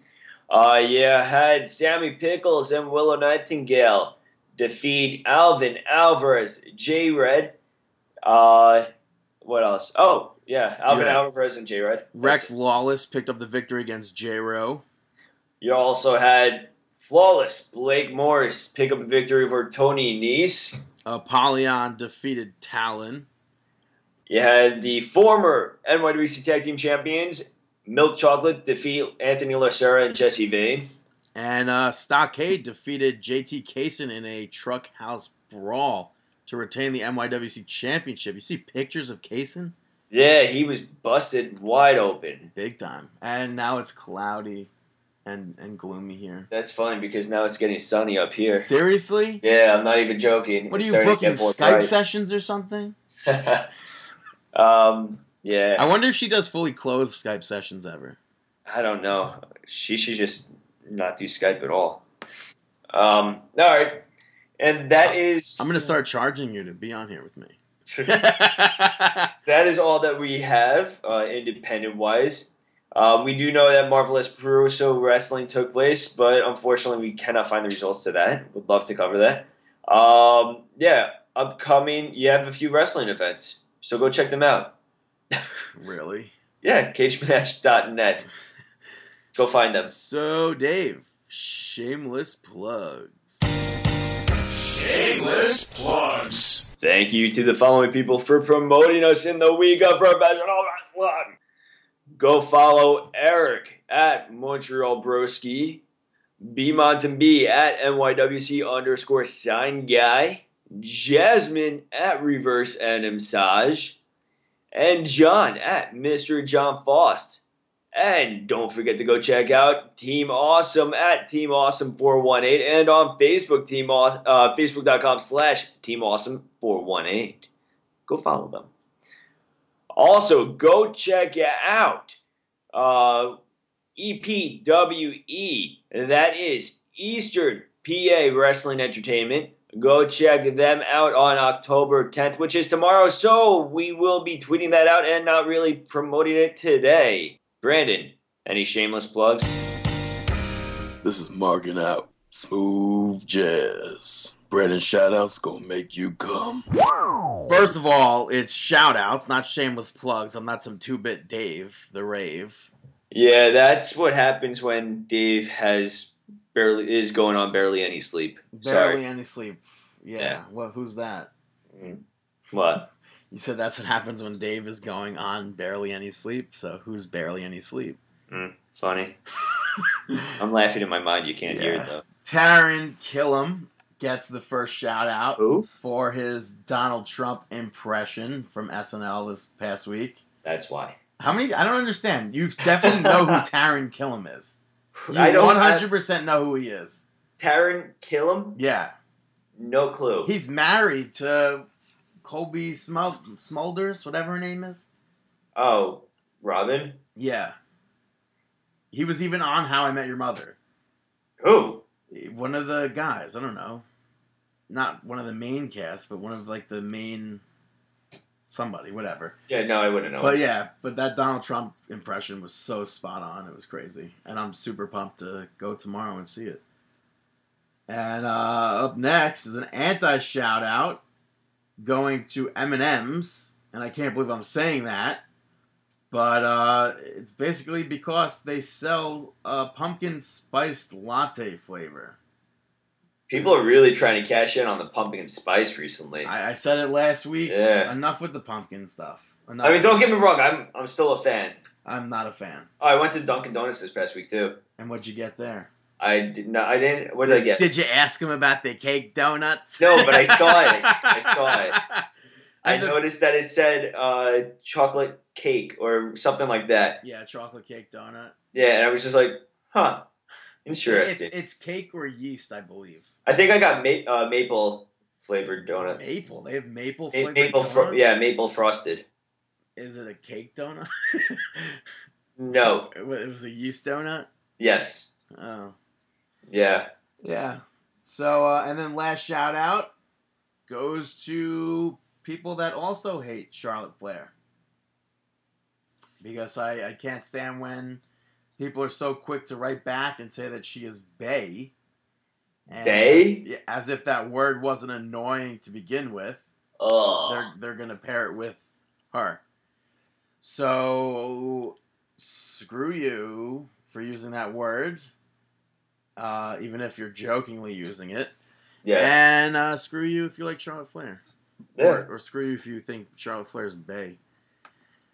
Uh, yeah, had Sammy Pickles and Willow Nightingale defeat Alvin Alvarez, J Red. Uh, what else? Oh, yeah, Alvin Yeah. Alvarez and J Red. Rex Lawless picked up the victory against J Row. You also had Flawless Blake Morris pick up a victory over Tony Nese. Apollyon defeated Talon. You had the former NYWC Tag Team Champions, Milk Chocolate, defeat Anthony Lacera and Jesse Vane. And uh, Stockade defeated JT Kaysen in a truck house brawl to retain the NYWC championship. You see pictures of Kaysen? Yeah, he was busted wide open. Big time. And now it's cloudy and, and gloomy here. That's funny because now it's getting sunny up here. Seriously? Yeah, I'm not even joking. What are you booking? Skype bright. sessions or something? um, yeah, I wonder if she does fully clothed Skype sessions ever. I don't know. She should just not do Skype at all. Um, all right, and that is I'm gonna start charging you to be on here with me. that is all that we have uh, independent wise. Uh, we do know that Marvelous Brusso Wrestling took place, but unfortunately, we cannot find the results to that. Would love to cover that. Um, yeah, upcoming, you have a few wrestling events, so go check them out. really? Yeah, cagematch.net. Go find them. So, Dave, shameless plugs. Shameless plugs. Thank you to the following people for promoting us in the week of professional wrestling. Go follow Eric at Montreal Broski, B Mountain B at NYWC underscore sign guy, Jasmine at Reverse Anim Saj, and John at Mr. John Faust. And don't forget to go check out Team Awesome at Team Awesome 418 and on Facebook, Team uh, Facebook.com slash Team Awesome 418. Go follow them. Also, go check out uh, EPWE. That is Eastern PA Wrestling Entertainment. Go check them out on October 10th, which is tomorrow. So we will be tweeting that out and not really promoting it today. Brandon, any shameless plugs? This is marking out. Smooth jazz. Brandon shoutouts gonna make you come. First of all, it's shoutouts, not shameless plugs. I'm not some two bit Dave, the rave. Yeah, that's what happens when Dave has barely is going on barely any sleep. Barely Sorry. any sleep. Yeah. Yeah. Well, who's that? Mm. What? You said that's what happens when Dave is going on barely any sleep. So who's barely any sleep? Mm, funny. I'm laughing in my mind. You can't hear it though. Taran Killam gets the first shout out Who? for his Donald Trump impression from SNL this past week. That's why. How many? I don't understand. You definitely know who Taran Killam is. You I don't. 100% know who he is. Taran Killam. Yeah. No clue. He's married to Cobie Smul- Smulders, whatever her name is. oh, Robin. Yeah. He was even on How I Met Your Mother. Who? One of the guys, I don't know. Not one of the main cast, but one of like the main somebody, whatever. Yeah, no, I wouldn't know. But yeah, but that Donald Trump impression was so spot on. It was crazy. And I'm super pumped to go tomorrow and see it. And uh, up next is an anti shout out going to M&M's. And I can't believe I'm saying that. But uh, it's basically because they sell a pumpkin spiced latte flavor. People are really trying to cash in on the pumpkin spice recently. I, I said it last week. Yeah. Enough with the pumpkin stuff. Enough. I mean, don't get me wrong. I'm I'm still a fan. I'm not a fan. Oh, I went to Dunkin' Donuts this past week too. And what'd you get there? I did not. I didn't. What did I get? Did you ask him about the cake donuts? No, but I saw it. I saw it. I the- noticed that it said uh, chocolate cake or something like that. Yeah, chocolate cake donut. Yeah, and I was just like, huh, It's, interesting. it's it's cake or yeast, I believe. I think I got ma- uh, maple flavored donut. Maple. They have maple Ma- flavored maple, donuts. fro- yeah, maple frosted. Is it a cake donut? No, it was a yeast donut. yes, Oh. yeah. Yeah. So, uh, and then last shout out goes to people that also hate Charlotte Flair. Because I, I can't stand when people are so quick to write back and say that she is Bay. And Bae? As, as if that word wasn't annoying to begin with. Oh, They're, they're going to pair it with her. So, screw you for using that word. Uh, even if you're jokingly using it. yeah, And uh, screw you if you like Charlotte Flair. Yeah, Or, or screw you if you think Charlotte Flair's Bay.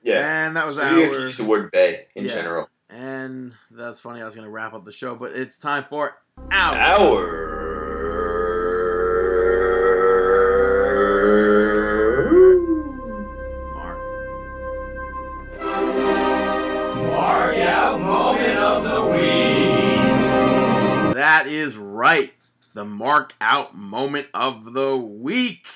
yeah. And that was You have to our. use the word "bay" in Yeah. general. And that's funny. I was going to wrap up the show, but it's time for our. Hour. Mark. Mark out moment of the week. That is right. The mark out moment of the week.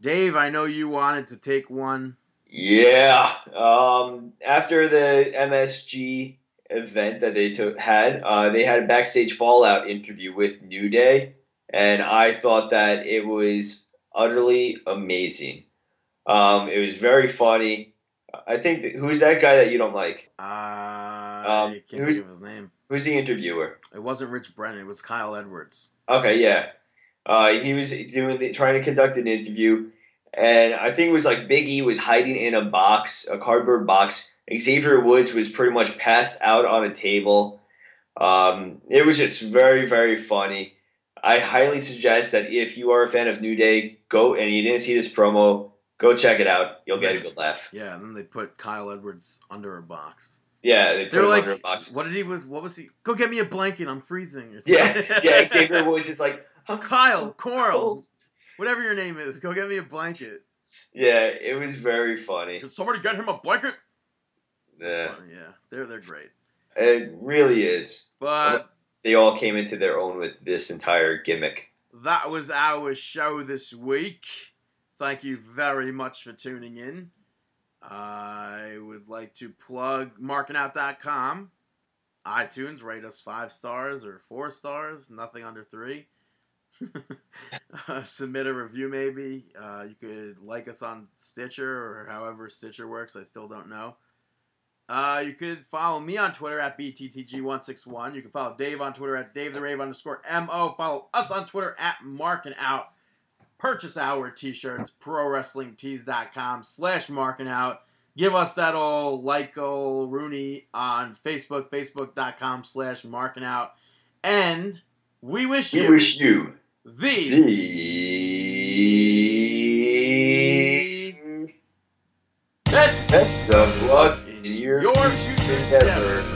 Dave, I know you wanted to take one. Yeah. Um, after the MSG event that they took, had, uh, they had a backstage fallout interview with New Day, and I thought that it was utterly amazing. Um, it was very funny. I think that, who's that guy that you don't like? Uh, Um, I can't think of his name. Who's the interviewer? It wasn't Rich Brennan. It was Kyle Edwards. Okay, yeah. Uh, he was doing the, trying to conduct an interview, and I think it was like Big E was hiding in a box, a cardboard box. Xavier Woods was pretty much passed out on a table. Um, it was just very, very funny. I highly suggest that if you are a fan of New Day, go and you didn't see this promo, go check it out. You'll get a good laugh. Yeah, and then they put Kyle Edwards under a box. Yeah, they put were him like, under a box. "What did he was? What was he? Go get me a blanket. I'm freezing." Yeah, yeah. Xavier Woods is like, I'm Kyle, so Coral, cold." whatever your name is, go get me a blanket. Yeah, it was very funny. Can somebody get him a blanket? Yeah. yeah, they're they're great. It really is. But They all came into their own with this entire gimmick. that was our show this week. Thank you very much for tuning in. I would like to plug markingout.com, iTunes, rate us five stars or four stars, nothing under three. uh, submit a review, maybe. Uh, you could like us on Stitcher or however Stitcher works. I still don't know. Uh, you could follow me on Twitter at BTTG161. You can follow Dave on Twitter at Dave the Rave underscore MO. Follow us on Twitter at Mark and Out. Purchase our t-shirts, prowrestlingtees.com slash marking out. Give us that old like old Rooney on Facebook, facebook.com slash marking out. And we wish We you wish you the the best best of luck in your, your future endeavors. endeavors. Have a